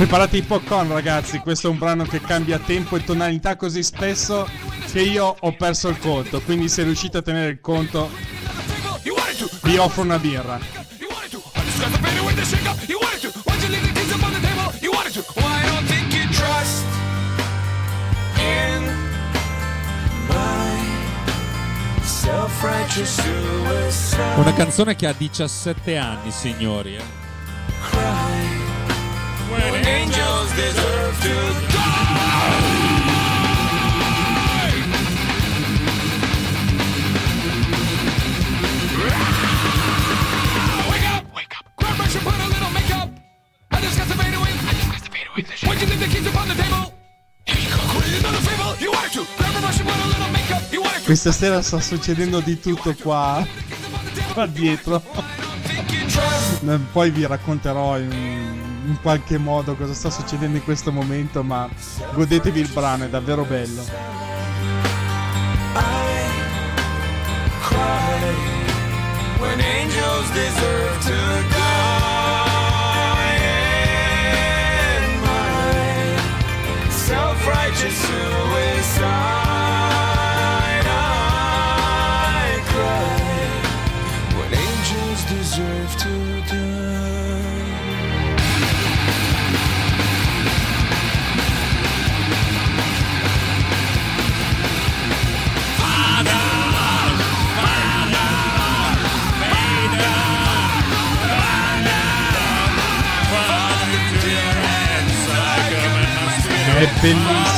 Preparate i popcorn ragazzi, questo è un brano che cambia tempo e tonalità così spesso che io ho perso il conto, quindi se riuscite a tenere il conto vi offro una birra. Una canzone che ha 17 anni, signori. eh. Deserve to. Why'd you leave the keys upon the table? Here you go. Quit another fable. You wanted to. Grab a brush and put a little makeup. You wanted to. Questa sera sta succedendo di tutto qua, qua dietro. Think Poi vi racconterò in, in qualche modo cosa sta succedendo in questo momento, ma godetevi il brano, è davvero bello. cry when angels deserve to die. È bellissimo.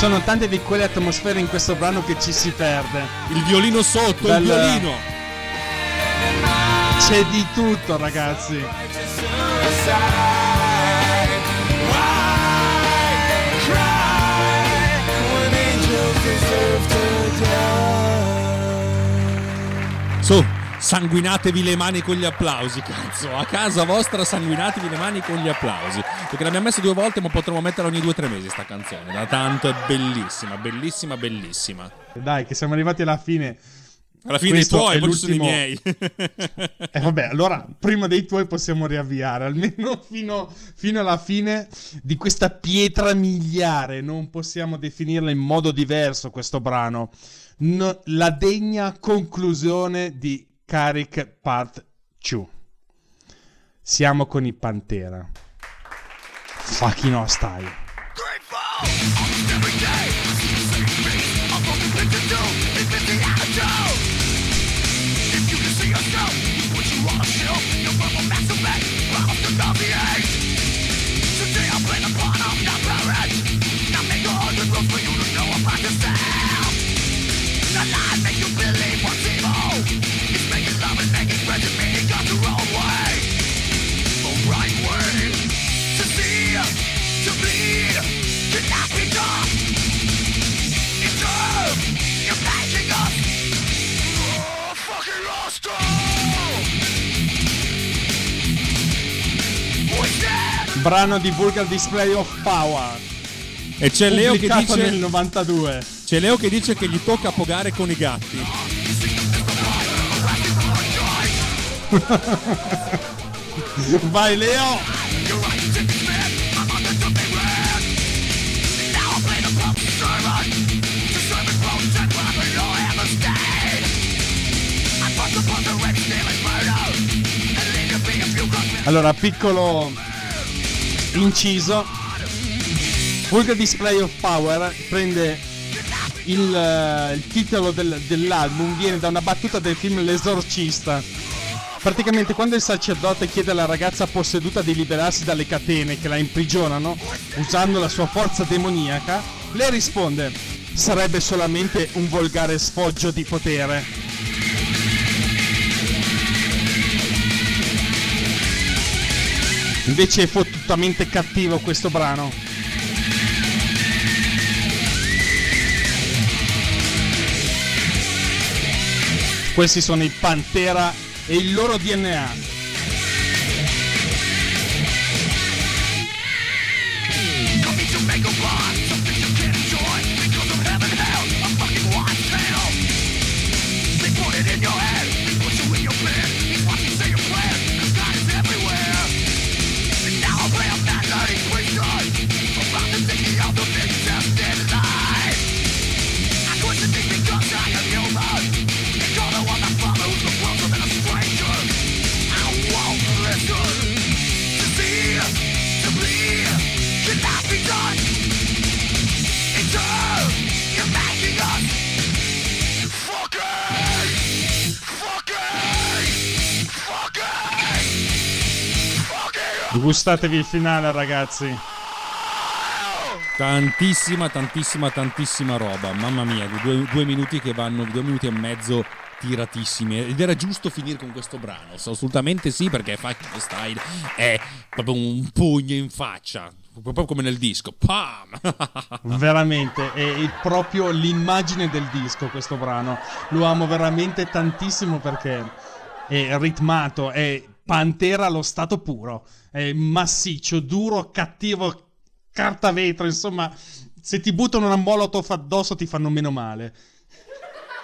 Sono tante di quelle atmosfere in questo brano che ci si perde. Il violino sotto, Dal- il violino. C'è di tutto, ragazzi. Su, sanguinatevi le mani con gli applausi, cazzo. A casa vostra sanguinatevi le mani con gli applausi. Perché l'abbiamo messa due volte, ma potremo metterla ogni due o tre mesi sta canzone. Da tanto è bellissima, bellissima, bellissima. Dai, che siamo arrivati alla fine. Alla fine Questo i tuoi, poi ci sono i miei. E vabbè, allora, prima dei tuoi possiamo riavviare, almeno fino, fino alla fine di questa pietra miliare. Non possiamo definirla in modo diverso questo brano. No- la degna conclusione di Carrick Part 2. Siamo con i Pantera. Fucking hostile. Brano di Vulgar Display of Power. e c'è Leo, che dice, nel 92. c'è Leo che dice che gli tocca pogare con i gatti. Vai Leo! Allora, piccolo inciso. Vulgar Display of Power prende il, eh, il titolo del- dell'album, viene da una battuta del film L'esorcista. Praticamente quando il sacerdote chiede alla ragazza posseduta di liberarsi dalle catene che la imprigionano, usando la sua forza demoniaca, lei risponde, sarebbe solamente un volgare sfoggio di potere. Invece è fottutamente cattivo questo brano. Questi sono i Pantera e il loro DNA. Gustatevi il finale, ragazzi. Tantissima, tantissima, tantissima roba. Mamma mia, due, due minuti che vanno, due minuti e mezzo tiratissimi. Ed era giusto finire con questo brano. Assolutamente sì, perché Fucking Style è proprio un pugno in faccia. Proprio come nel disco. Pam! Veramente, è il- proprio l'immagine del disco questo brano. Lo amo veramente tantissimo perché è ritmato, è Pantera allo stato puro. È massiccio, duro, cattivo, carta vetro, insomma, se ti buttano una molotov addosso ti fanno meno male.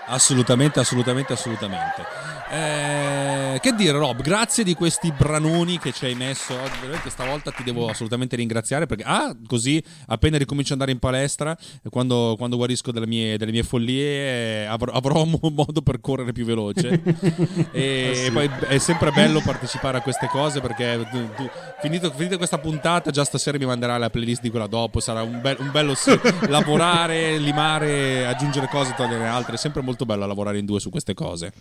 Assolutamente, assolutamente, assolutamente. Eh, che dire, Rob, grazie di questi branoni che ci hai messo oggi. Veramente stavolta ti devo assolutamente ringraziare perché, ah, così appena ricomincio ad andare in palestra, eh, quando, quando guarisco delle mie, delle mie follie, eh, avrò, avrò mo- modo per correre più veloce. e poi è sempre bello partecipare a queste cose perché tu- tu- finito, finita questa puntata, già stasera mi manderai la playlist di quella dopo. Sarà un, bel- un bello sì, lavorare, limare, aggiungere cose, togliere altre. È sempre molto bello lavorare in due su queste cose.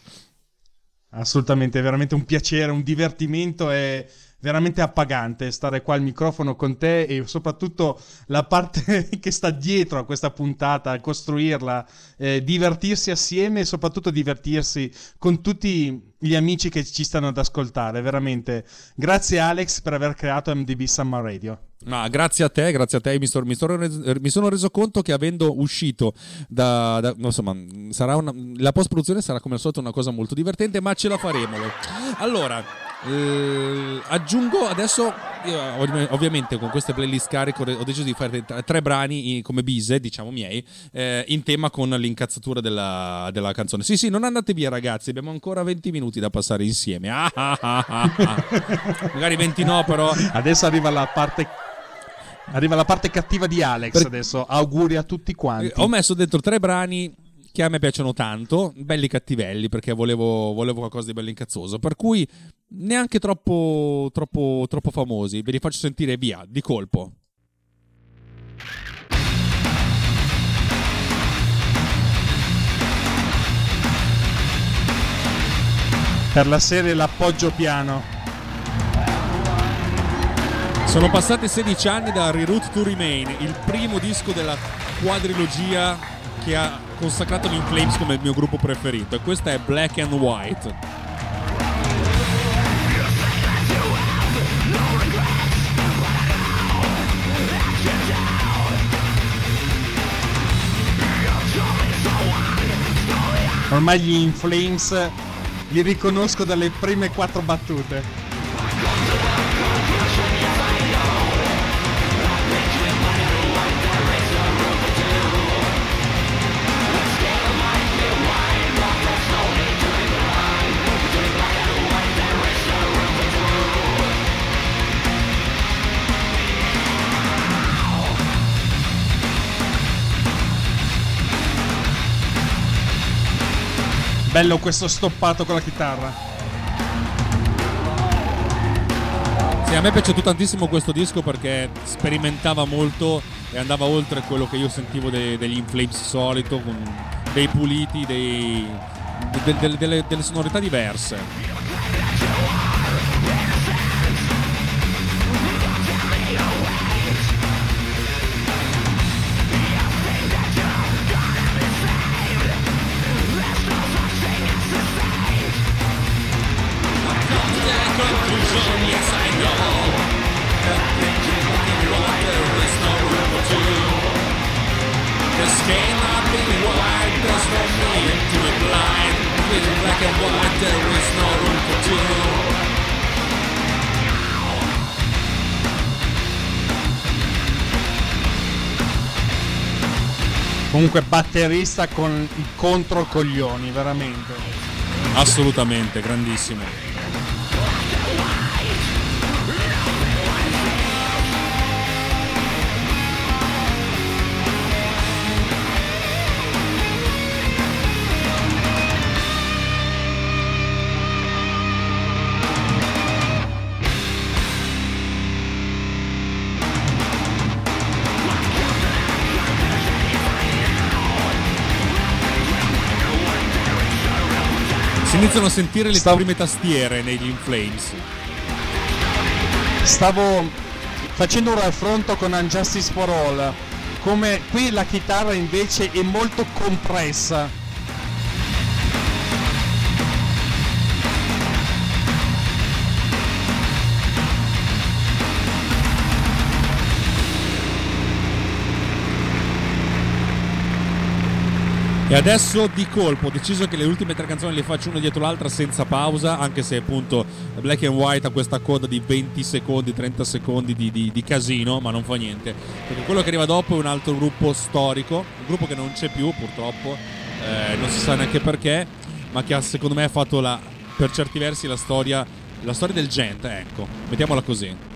Assolutamente, è veramente un piacere, un divertimento e veramente appagante stare qua al microfono con te e soprattutto la parte che sta dietro a questa puntata, costruirla, eh, divertirsi assieme e soprattutto divertirsi con tutti gli amici che ci stanno ad ascoltare. Veramente grazie Alex per aver creato MDB Summer Radio. Ma grazie a te, grazie a te, mi, sto- mi sto res- mi sono reso conto che avendo uscito da, da- insomma, una- la post produzione sarà come al solito una cosa molto divertente, ma ce la faremo. Allora, eh, aggiungo adesso, ovviamente con queste playlist carico ho deciso di fare tre, brani come bise, diciamo miei, eh, in tema con l'incazzatura della, della canzone. Sì, sì, non andate via ragazzi, abbiamo ancora 20 minuti da passare insieme. Ah, ah, ah, ah, ah. Magari 20 no, però Adesso arriva la parte arriva la parte cattiva di Alex Per- adesso. Auguri a tutti quanti. Eh, Ho messo dentro tre brani che a me piacciono tanto, belli cattivelli, perché volevo, volevo qualcosa di bello incazzoso. Per cui neanche troppo, troppo, troppo famosi. Ve li faccio sentire via, di colpo. Per la serie l'appoggio piano. Sono passati 16 anni da Reroute to Remain, il primo disco della quadrilogia che ha consacrato gli In Flames come il mio gruppo preferito. E questa è Black and White. Ormai gli In Flames li riconosco dalle prime quattro battute. Bello questo stoppato con la chitarra. Sì, a me è piaciuto tantissimo questo disco perché sperimentava molto e andava oltre quello che io sentivo de- degli In Flames solito, con dei puliti, dei- de- de- delle, delle sonorità diverse. Comunque batterista con i controcoglioni, veramente. Assolutamente, grandissimo. Si iniziano a sentire le Stavo- prime tastiere negli In Flames. Stavo facendo un raffronto con Unjustice for All. Come qui la chitarra invece è molto compressa. E adesso di colpo ho deciso che le ultime tre canzoni le faccio una dietro l'altra senza pausa, anche se appunto Black and White ha questa coda di 20 secondi, 30 secondi di, di- di casino, ma non fa niente. Perché quello che arriva dopo è un altro gruppo storico, un gruppo che non c'è più purtroppo, eh, non si sa neanche perché, ma che ha secondo me fatto la, per certi versi la storia, la storia del gente, ecco, mettiamola così.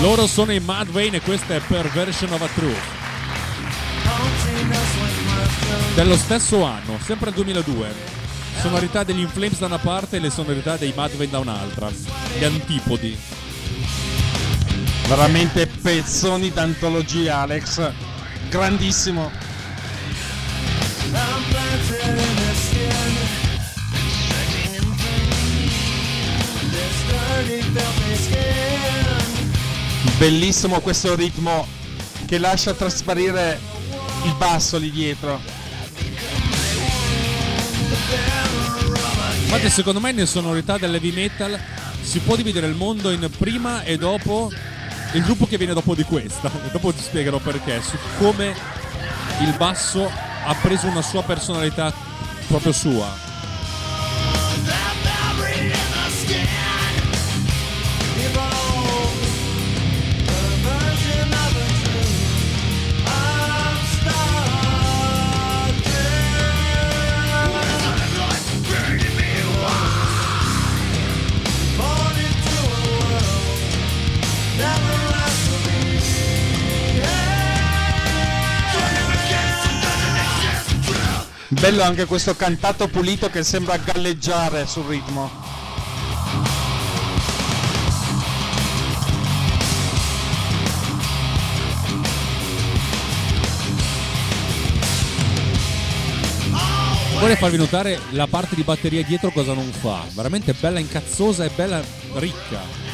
Loro sono i Mad Vane e questa è Perversion of a Truth. Dello stesso anno, sempre il 2002. Sonorità degli Inflames da una parte e le sonorità dei Mad Vane da un'altra. Gli antipodi. Veramente pezzoni d'antologia, Alex. Grandissimo. Dirty, filthy skin. Bellissimo questo ritmo che lascia trasparire il basso lì dietro. Infatti, secondo me, nelle sonorità dell'heavy metal si può dividere il mondo in prima e dopo il gruppo che viene dopo di questa. Dopo ti spiegherò perché. Su come il basso ha preso una sua personalità proprio sua. Bello anche questo cantato pulito che sembra galleggiare sul ritmo. Vorrei farvi notare la parte di batteria dietro cosa non fa. Veramente bella incazzosa e bella ricca.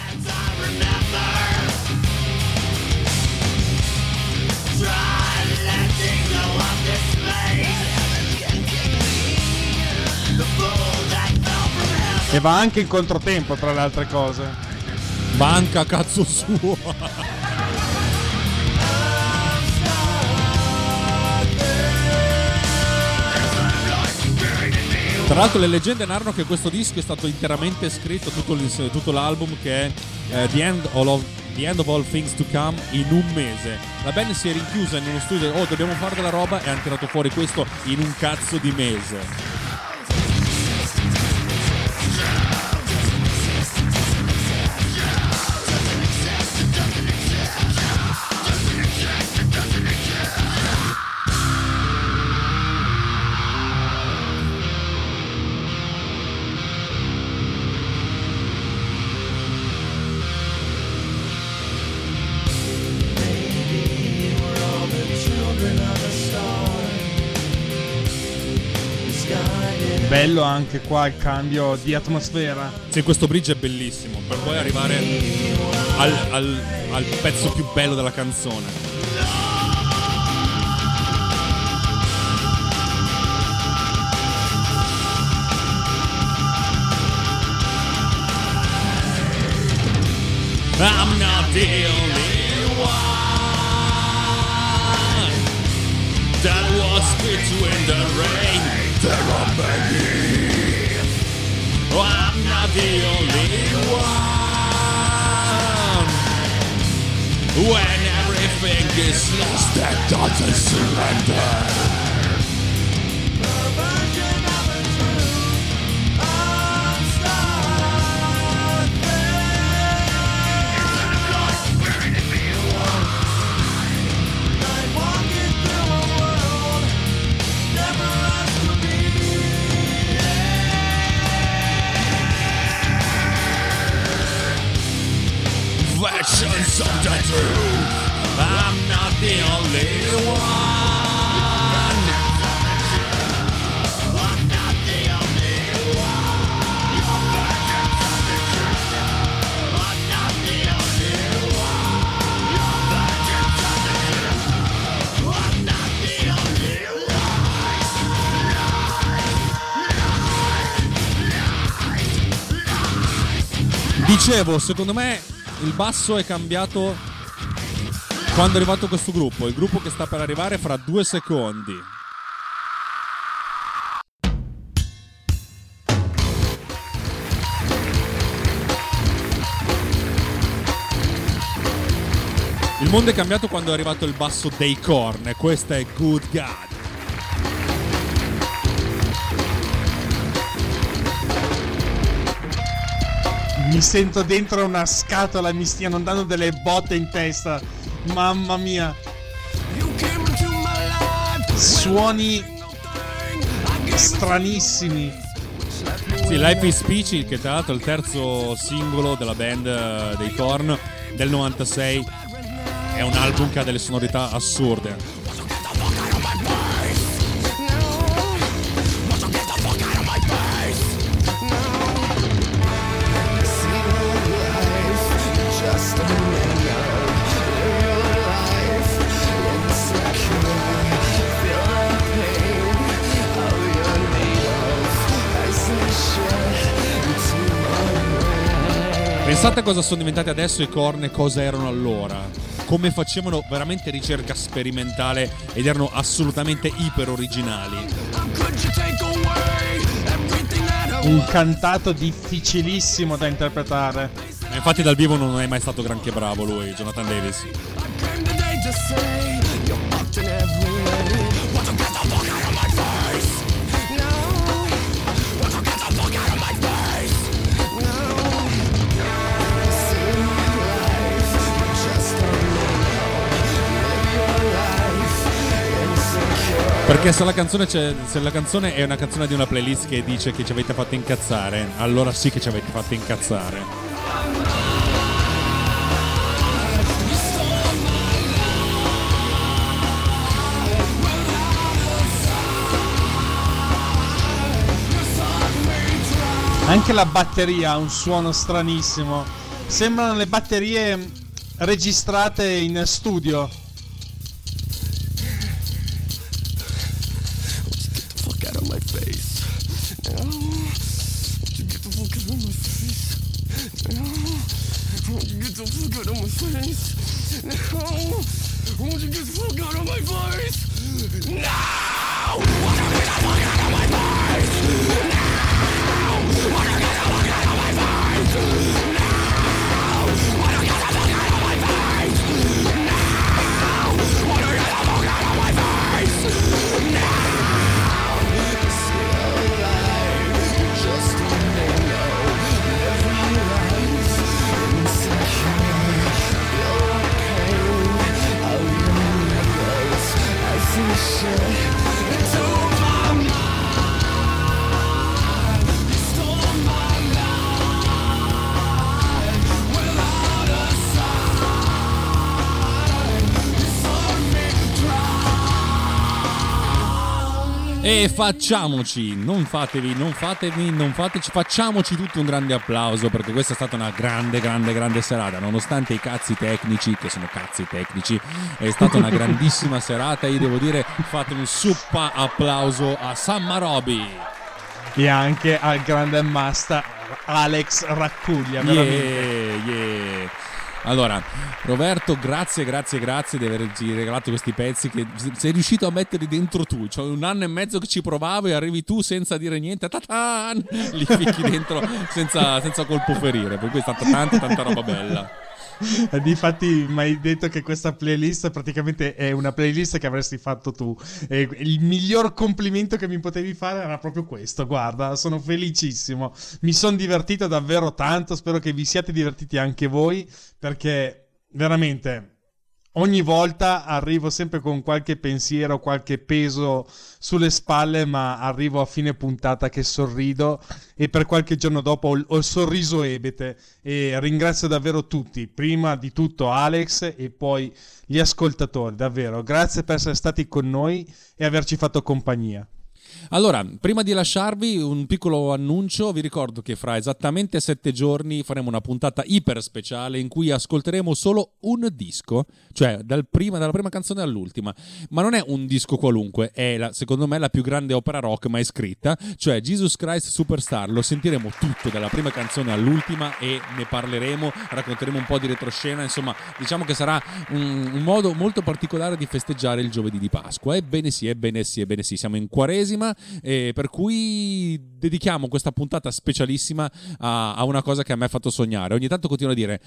E va anche in controtempo tra le altre cose. Banca cazzo suo. Tra l'altro le leggende narrano che questo disco è stato interamente scritto, tutto, tutto l'album che è eh, The, End of, The End of All Things to Come, in un mese. La band si è rinchiusa in uno studio, oh dobbiamo fare della roba e hanno tirato fuori questo in un cazzo di mese. Bello anche qua il cambio di atmosfera. Sì, questo bridge è bellissimo, per poi arrivare al, al- al pezzo più bello della canzone. I'm not the only one that was between the rain. There are many. I'm not the only one. When everything is lost, that doesn't surrender. Dicevo, secondo me il basso è cambiato quando è arrivato questo gruppo. Il gruppo che sta per arrivare fra due secondi. Il mondo è cambiato quando è arrivato il basso dei Korn e questa è Good God. Mi sento dentro una scatola mi stiano dando delle botte in testa. Mamma mia. Suoni stranissimi. Sì, is Peachy, che tra l'altro è il terzo singolo della band eh, dei Korn del 96, è un album che ha delle sonorità assurde. Pensate a cosa sono diventate adesso i corn e cosa erano allora. Come facevano veramente ricerca sperimentale ed erano assolutamente iper originali. Un cantato difficilissimo da interpretare. Ma infatti dal vivo non è mai stato granché bravo lui, Jonathan Davis. Perché se la, se la canzone è una canzone di una playlist che dice che ci avete fatto incazzare, allora sì che ci avete fatto incazzare. Anche la batteria ha un suono stranissimo. Sembrano le batterie registrate in studio. Facciamoci, non fatevi, non fatevi, non fateci, facciamoci tutti un grande applauso perché questa è stata una grande, grande, grande serata. Nonostante i cazzi tecnici, che sono cazzi tecnici, è stata una grandissima serata. Io devo dire, fate un suppa applauso a Sammarobi. E anche al grande master Alex Raccuglia. Yeah, yeah. Allora, Roberto, grazie, grazie, grazie di averci regalato questi pezzi che sei riuscito a metterli dentro tu. Cioè un anno e mezzo che ci provavo e arrivi tu senza dire niente, ta-tan, li ficchi dentro senza, senza colpo ferire. Per cui è stata tanta, tanta roba bella. Difatti mi hai detto che questa playlist praticamente è una playlist che avresti fatto tu. E il miglior complimento che mi potevi fare era proprio questo. Guarda, sono felicissimo. Mi sono divertito davvero tanto. Spero che vi siate divertiti anche voi. Perché veramente ogni volta arrivo sempre con qualche pensiero, qualche peso sulle spalle, ma arrivo a fine puntata che sorrido e per qualche giorno dopo ho il, sorriso ebete e ringrazio davvero tutti, prima di tutto Alex e poi gli ascoltatori, davvero, grazie per essere stati con noi e averci fatto compagnia. Allora, prima di lasciarvi un piccolo annuncio, vi ricordo che fra esattamente sette giorni faremo una puntata iper speciale in cui ascolteremo solo un disco, cioè dal prima- dalla prima canzone all'ultima. Ma non è un disco qualunque, è la- secondo me la più grande opera rock mai scritta, cioè Jesus Christ Superstar. Lo sentiremo tutto dalla prima canzone all'ultima e ne parleremo, racconteremo un po' di retroscena, insomma, diciamo che sarà un, un modo molto particolare di festeggiare il giovedì di Pasqua. Ebbene sì, ebbene sì, ebbene sì, siamo in Quaresima e per cui dedichiamo questa puntata specialissima a, a una cosa che a me ha fatto sognare. Ogni tanto continuo a dire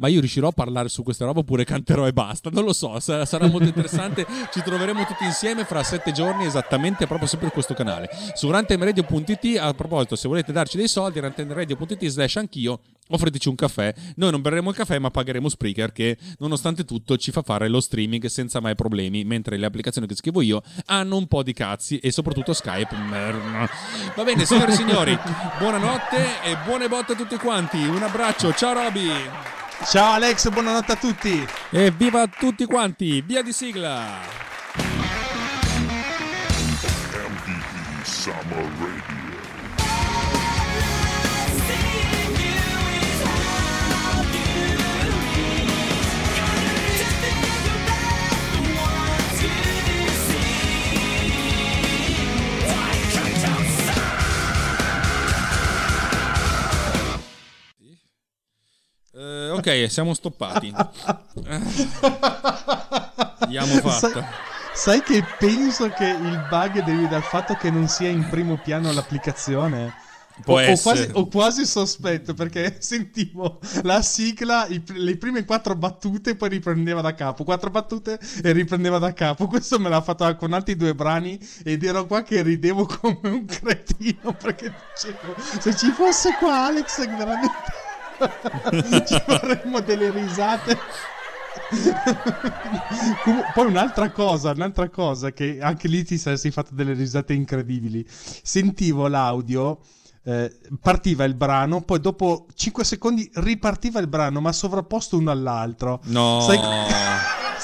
ma io riuscirò a parlare su questa roba oppure canterò e basta? Non lo so, sarà, sarà molto interessante. Ci troveremo tutti insieme fra sette giorni, esattamente proprio sempre su questo canale. Su rantemradio.it, a proposito, se volete darci dei soldi, rantemradio.it slash anch'io, offriteci un caffè. Noi non berremo il caffè, ma pagheremo Spreaker che, nonostante tutto, ci fa fare lo streaming senza mai problemi, mentre le applicazioni che scrivo io hanno un po' di cazzi e soprattutto Skype. merda. Va bene, signore e signori, buonanotte e buone botte a tutti quanti. Un abbraccio, ciao Roby! Ciao Alex, buonanotte a tutti. E viva tutti quanti! Via di sigla! MDE Summer Ok, siamo stoppati. Abbiamo Sai, fatto. sai che penso che il bug derivi dal fatto che non sia in primo piano l'applicazione? Può o, o essere. quasi, o quasi sospetto perché sentivo la sigla, i le prime quattro battute, poi riprendeva da capo. Quattro battute e riprendeva da capo. Questo me l'ha fatto con altri due brani ed ero qua che ridevo come un cretino perché dicevo: Se ci fosse qua Alex, veramente ci faremmo delle risate. Poi un'altra cosa, un'altra cosa che anche lì ti saresti fatto delle risate incredibili. Sentivo l'audio, eh, partiva il brano, poi dopo 5 secondi ripartiva il brano, ma sovrapposto uno all'altro. No. Sai,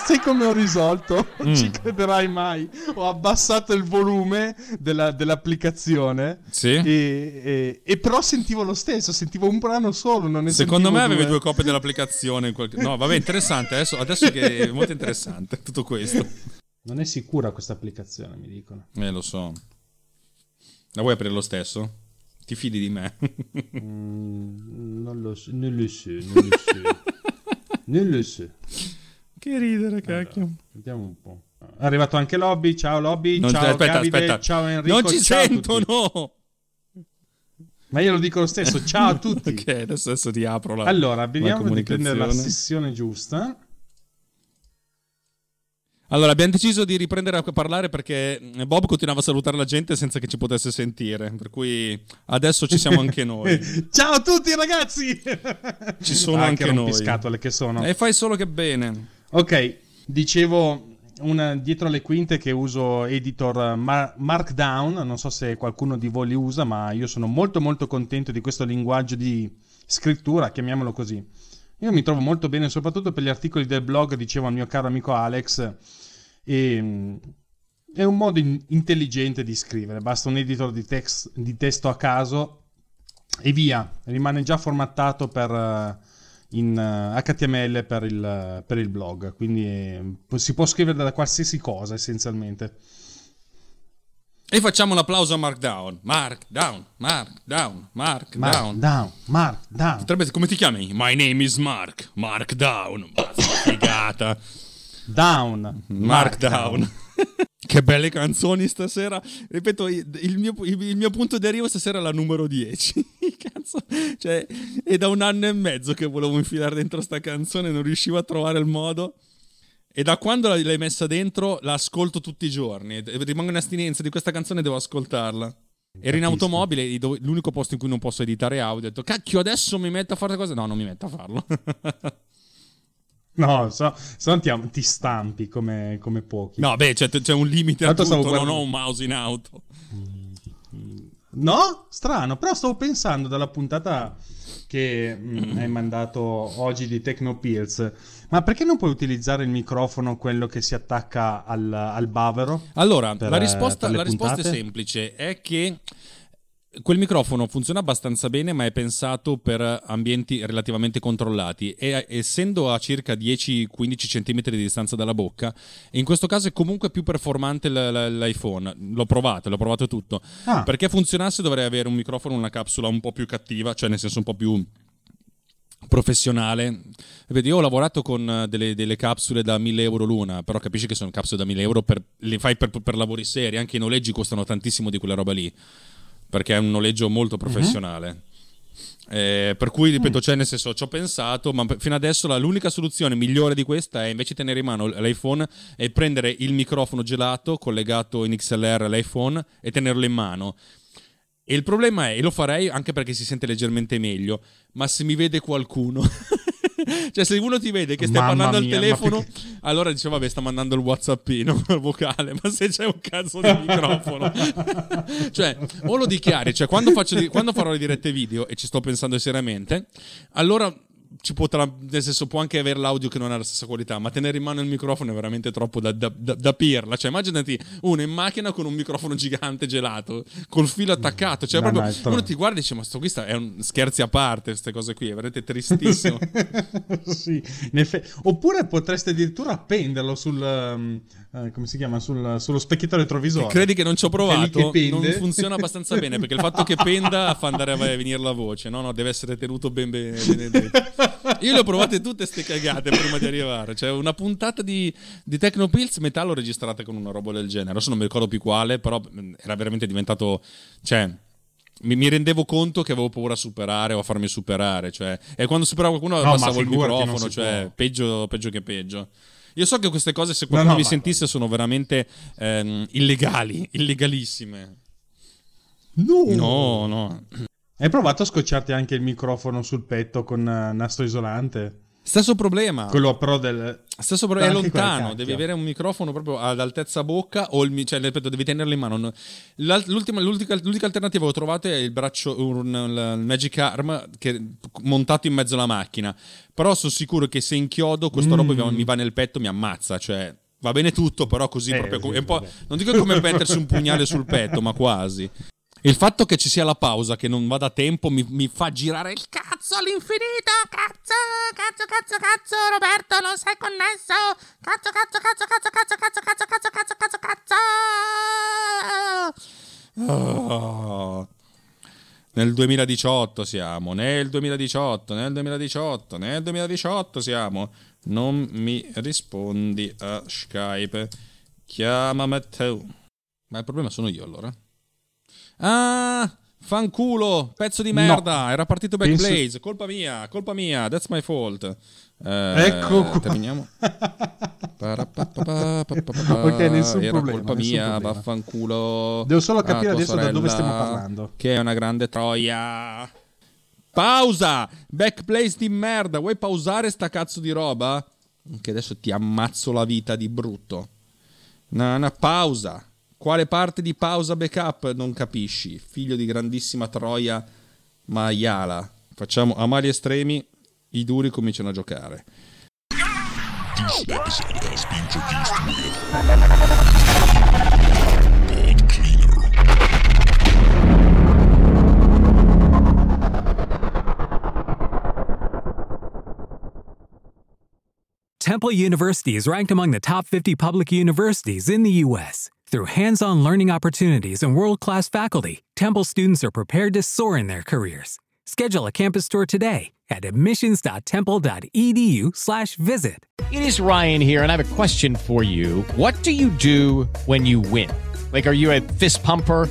sai come ho risolto? Non Mm. ci crederai mai. Ho abbassato il volume della- dell'applicazione. Sì? E, e- e però sentivo lo stesso, sentivo un brano solo. Non ne Secondo me avevi due copie dell'applicazione. qualche- No, vabbè, interessante. Adesso, adesso che è molto interessante tutto questo. Non è sicura questa applicazione, mi dicono. Eh, lo so. La vuoi aprire lo stesso? Ti fidi di me? Mm, non lo so, non lo so, non lo so. non lo so. Che ridere, cacchio. Vediamo un po'. È arrivato anche Lobby. Ciao Lobby. Non- ciao aspetta, Davide, aspetta. Ciao Enrico. non ci ciao a sento, tutti. no. Ma io lo dico lo stesso. Ciao a tutti. ok, adesso, adesso ti apro la Allora, la vediamo di prendere la sessione giusta. Allora, abbiamo deciso di riprendere a parlare perché Bob continuava a salutare la gente senza che ci potesse sentire. Per cui adesso ci siamo anche noi. Ciao a tutti ragazzi. Ci sono Ah, anche che noi. rompiscatole che sono. E fai solo che bene. Ok, dicevo una- dietro le quinte che uso editor Mar- Markdown, non so se qualcuno di voi li usa, ma io sono molto molto contento di questo linguaggio di scrittura, chiamiamolo così. Io mi trovo molto bene, soprattutto per gli articoli del blog, dicevo al mio caro amico Alex, e, è un modo in- intelligente di scrivere, basta un editor di, text- di testo a caso e via, rimane già formattato per, eh, in eh, HTML per il, per il blog, quindi eh, si può scrivere da qualsiasi cosa essenzialmente. E facciamo un applauso a Markdown. Markdown, Markdown, Markdown. Markdown, Markdown. Potrebbe, come ti chiami? My name is Mark. Markdown. Figata. Down. Markdown. che belle canzoni stasera. Ripeto, il mio, il mio punto di arrivo stasera è la numero 10. Cazzo, cioè, è da un anno e mezzo che volevo infilare dentro sta canzone, non riuscivo a trovare il modo. E da quando l'hai messa dentro, la ascolto tutti i giorni. Rimango in astinenza di questa canzone, devo ascoltarla. Ero in automobile, l'unico posto in cui non posso editare audio. Ho detto, cacchio, adesso mi metto a fare cose. No, non mi metto a farlo. No, so, se no ti, ti stampi come, come pochi. no, beh, c'è, c'è un limite a Tanto tutto. stavo Non guardando- ho un mouse in auto. No? Strano, però stavo pensando dalla puntata che mm, hai mandato oggi di Tecnopills, ma perché non puoi utilizzare il microfono, quello che si attacca al, al bavero? Allora, Per, la risposta, la risposta è semplice: è che quel microfono funziona abbastanza bene, ma è pensato per ambienti relativamente controllati. E essendo a circa 10-15 cm di distanza dalla bocca, in questo caso è comunque più performante l'iPhone. L'ho provato, l'ho provato tutto. Ah. Perché funzionasse dovrei avere un microfono, una capsula un po' più cattiva, cioè nel senso un po' più professionale. Vedi, io ho lavorato con delle, delle capsule da 1000 euro l'una, però capisci che sono capsule da 1000 euro, per, le fai per, per lavori seri, anche i noleggi costano tantissimo di quella roba lì, perché è un noleggio molto professionale. Eh, per cui, ripeto, cioè, nel senso, ci ho pensato, ma fino adesso la- l'unica soluzione migliore di questa è invece tenere in mano l'iPhone e prendere il microfono gelato collegato in XLR all'iPhone e tenerlo in mano. E il problema è, e lo farei anche perché si sente leggermente meglio, ma se mi vede qualcuno, cioè se uno ti vede che stai Mamma parlando al mia, ma telefono, perché- allora dice vabbè sta mandando il whatsappino il vocale, ma se c'è un cazzo di microfono, cioè o lo dichiari, cioè quando, faccio quando farò le dirette video e ci sto pensando seriamente, allora ci potrà, nel senso può anche avere l'audio che non ha la stessa qualità, ma tenere in mano il microfono è veramente troppo da, da, da- da pirla. Cioè, immaginati uno in macchina con un microfono gigante gelato, col filo attaccato. Cioè, No, proprio no, uno ti guarda e dice: Ma sto qui sta- è un scherzi a parte, queste cose qui, è veramente tristissimo. sì, effe- oppure potresti addirittura appenderlo sul um, eh, come si chiama sul- sullo specchietto retrovisore. Credi che non ci ho provato? che Non funziona abbastanza bene perché il fatto che penda fa andare a venire la voce. No, no, deve essere tenuto ben bene. benedetto. Io le ho provate tutte ste cagate prima di arrivare. Cioè, una puntata di, di Tecnopills, metà l'ho registrata con una roba del genere. Adesso non mi ricordo più quale, però mh, era veramente diventato. Cioè. Mi, mi rendevo conto che avevo paura a superare o a farmi superare. Cioè, e quando superavo qualcuno No, passavo il microfono. Cioè, peggio, peggio che peggio. Io so che queste cose, se qualcuno no, mi ma- sentisse, sono veramente ehm, illegali, illegalissime. No, no. Hai provato a scocciarti anche il microfono sul petto con eh, nastro isolante? Stesso problema. Quello però del... Stesso problema, è lontano, devi avere un microfono proprio ad altezza bocca o il, cioè, ripeto, devi tenerlo in mano. L'ultima, l'unica, l'unica alternativa che ho trovato è il braccio, un, il Magic Arm che, montato in mezzo alla macchina. Però sono sicuro che se inchiodo questa roba mi va- nel petto mi ammazza, cioè va bene tutto, però così Eh, proprio sì, vabbè. non dico come mettersi un pugnale sul petto, ma quasi. Il fatto che ci sia la pausa, che non vada a tempo, mi, mi fa girare il cazzo all'infinito. Cazzo, cazzo, cazzo, cazzo, Roberto, non sei connesso. Cazzo, cazzo, cazzo, cazzo, cazzo, cazzo, cazzo, cazzo, cazzo, cazzo, cazzo. Oh. Nel 2018 siamo, nel 2018, nel 2018, nel 2018 siamo. Non mi rispondi a Skype. Chiama Matteo. Ma il problema sono io allora. Ah, fanculo, pezzo di merda. Era partito Penso- Backblaze. Colpa mia, colpa mia. That's my fault. Eh, Ecco qua. Terminiamo. Ok, nessun Era problema, colpa mia, problema. vaffanculo. Devo solo capire adesso da dove stiamo parlando. Che è una grande troia. Pausa! Backblaze di merda. Vuoi pausare sta cazzo di roba? Che adesso ti ammazzo la vita di brutto. No, no, pausa. Quale parte di pausa backup non capisci? Figlio di grandissima troia maiala. Facciamo a mali estremi, i duri cominciano a giocare. Temple University is ranked among the top 50 public universities in the U.S. Through hands on learning opportunities and world class faculty, Temple students are prepared to soar in their careers. Schedule a campus tour today at admissions.temple.edu/slash visit. It is Ryan here, and I have a question for you. What do you do when you win? Like, are you a fist pumper?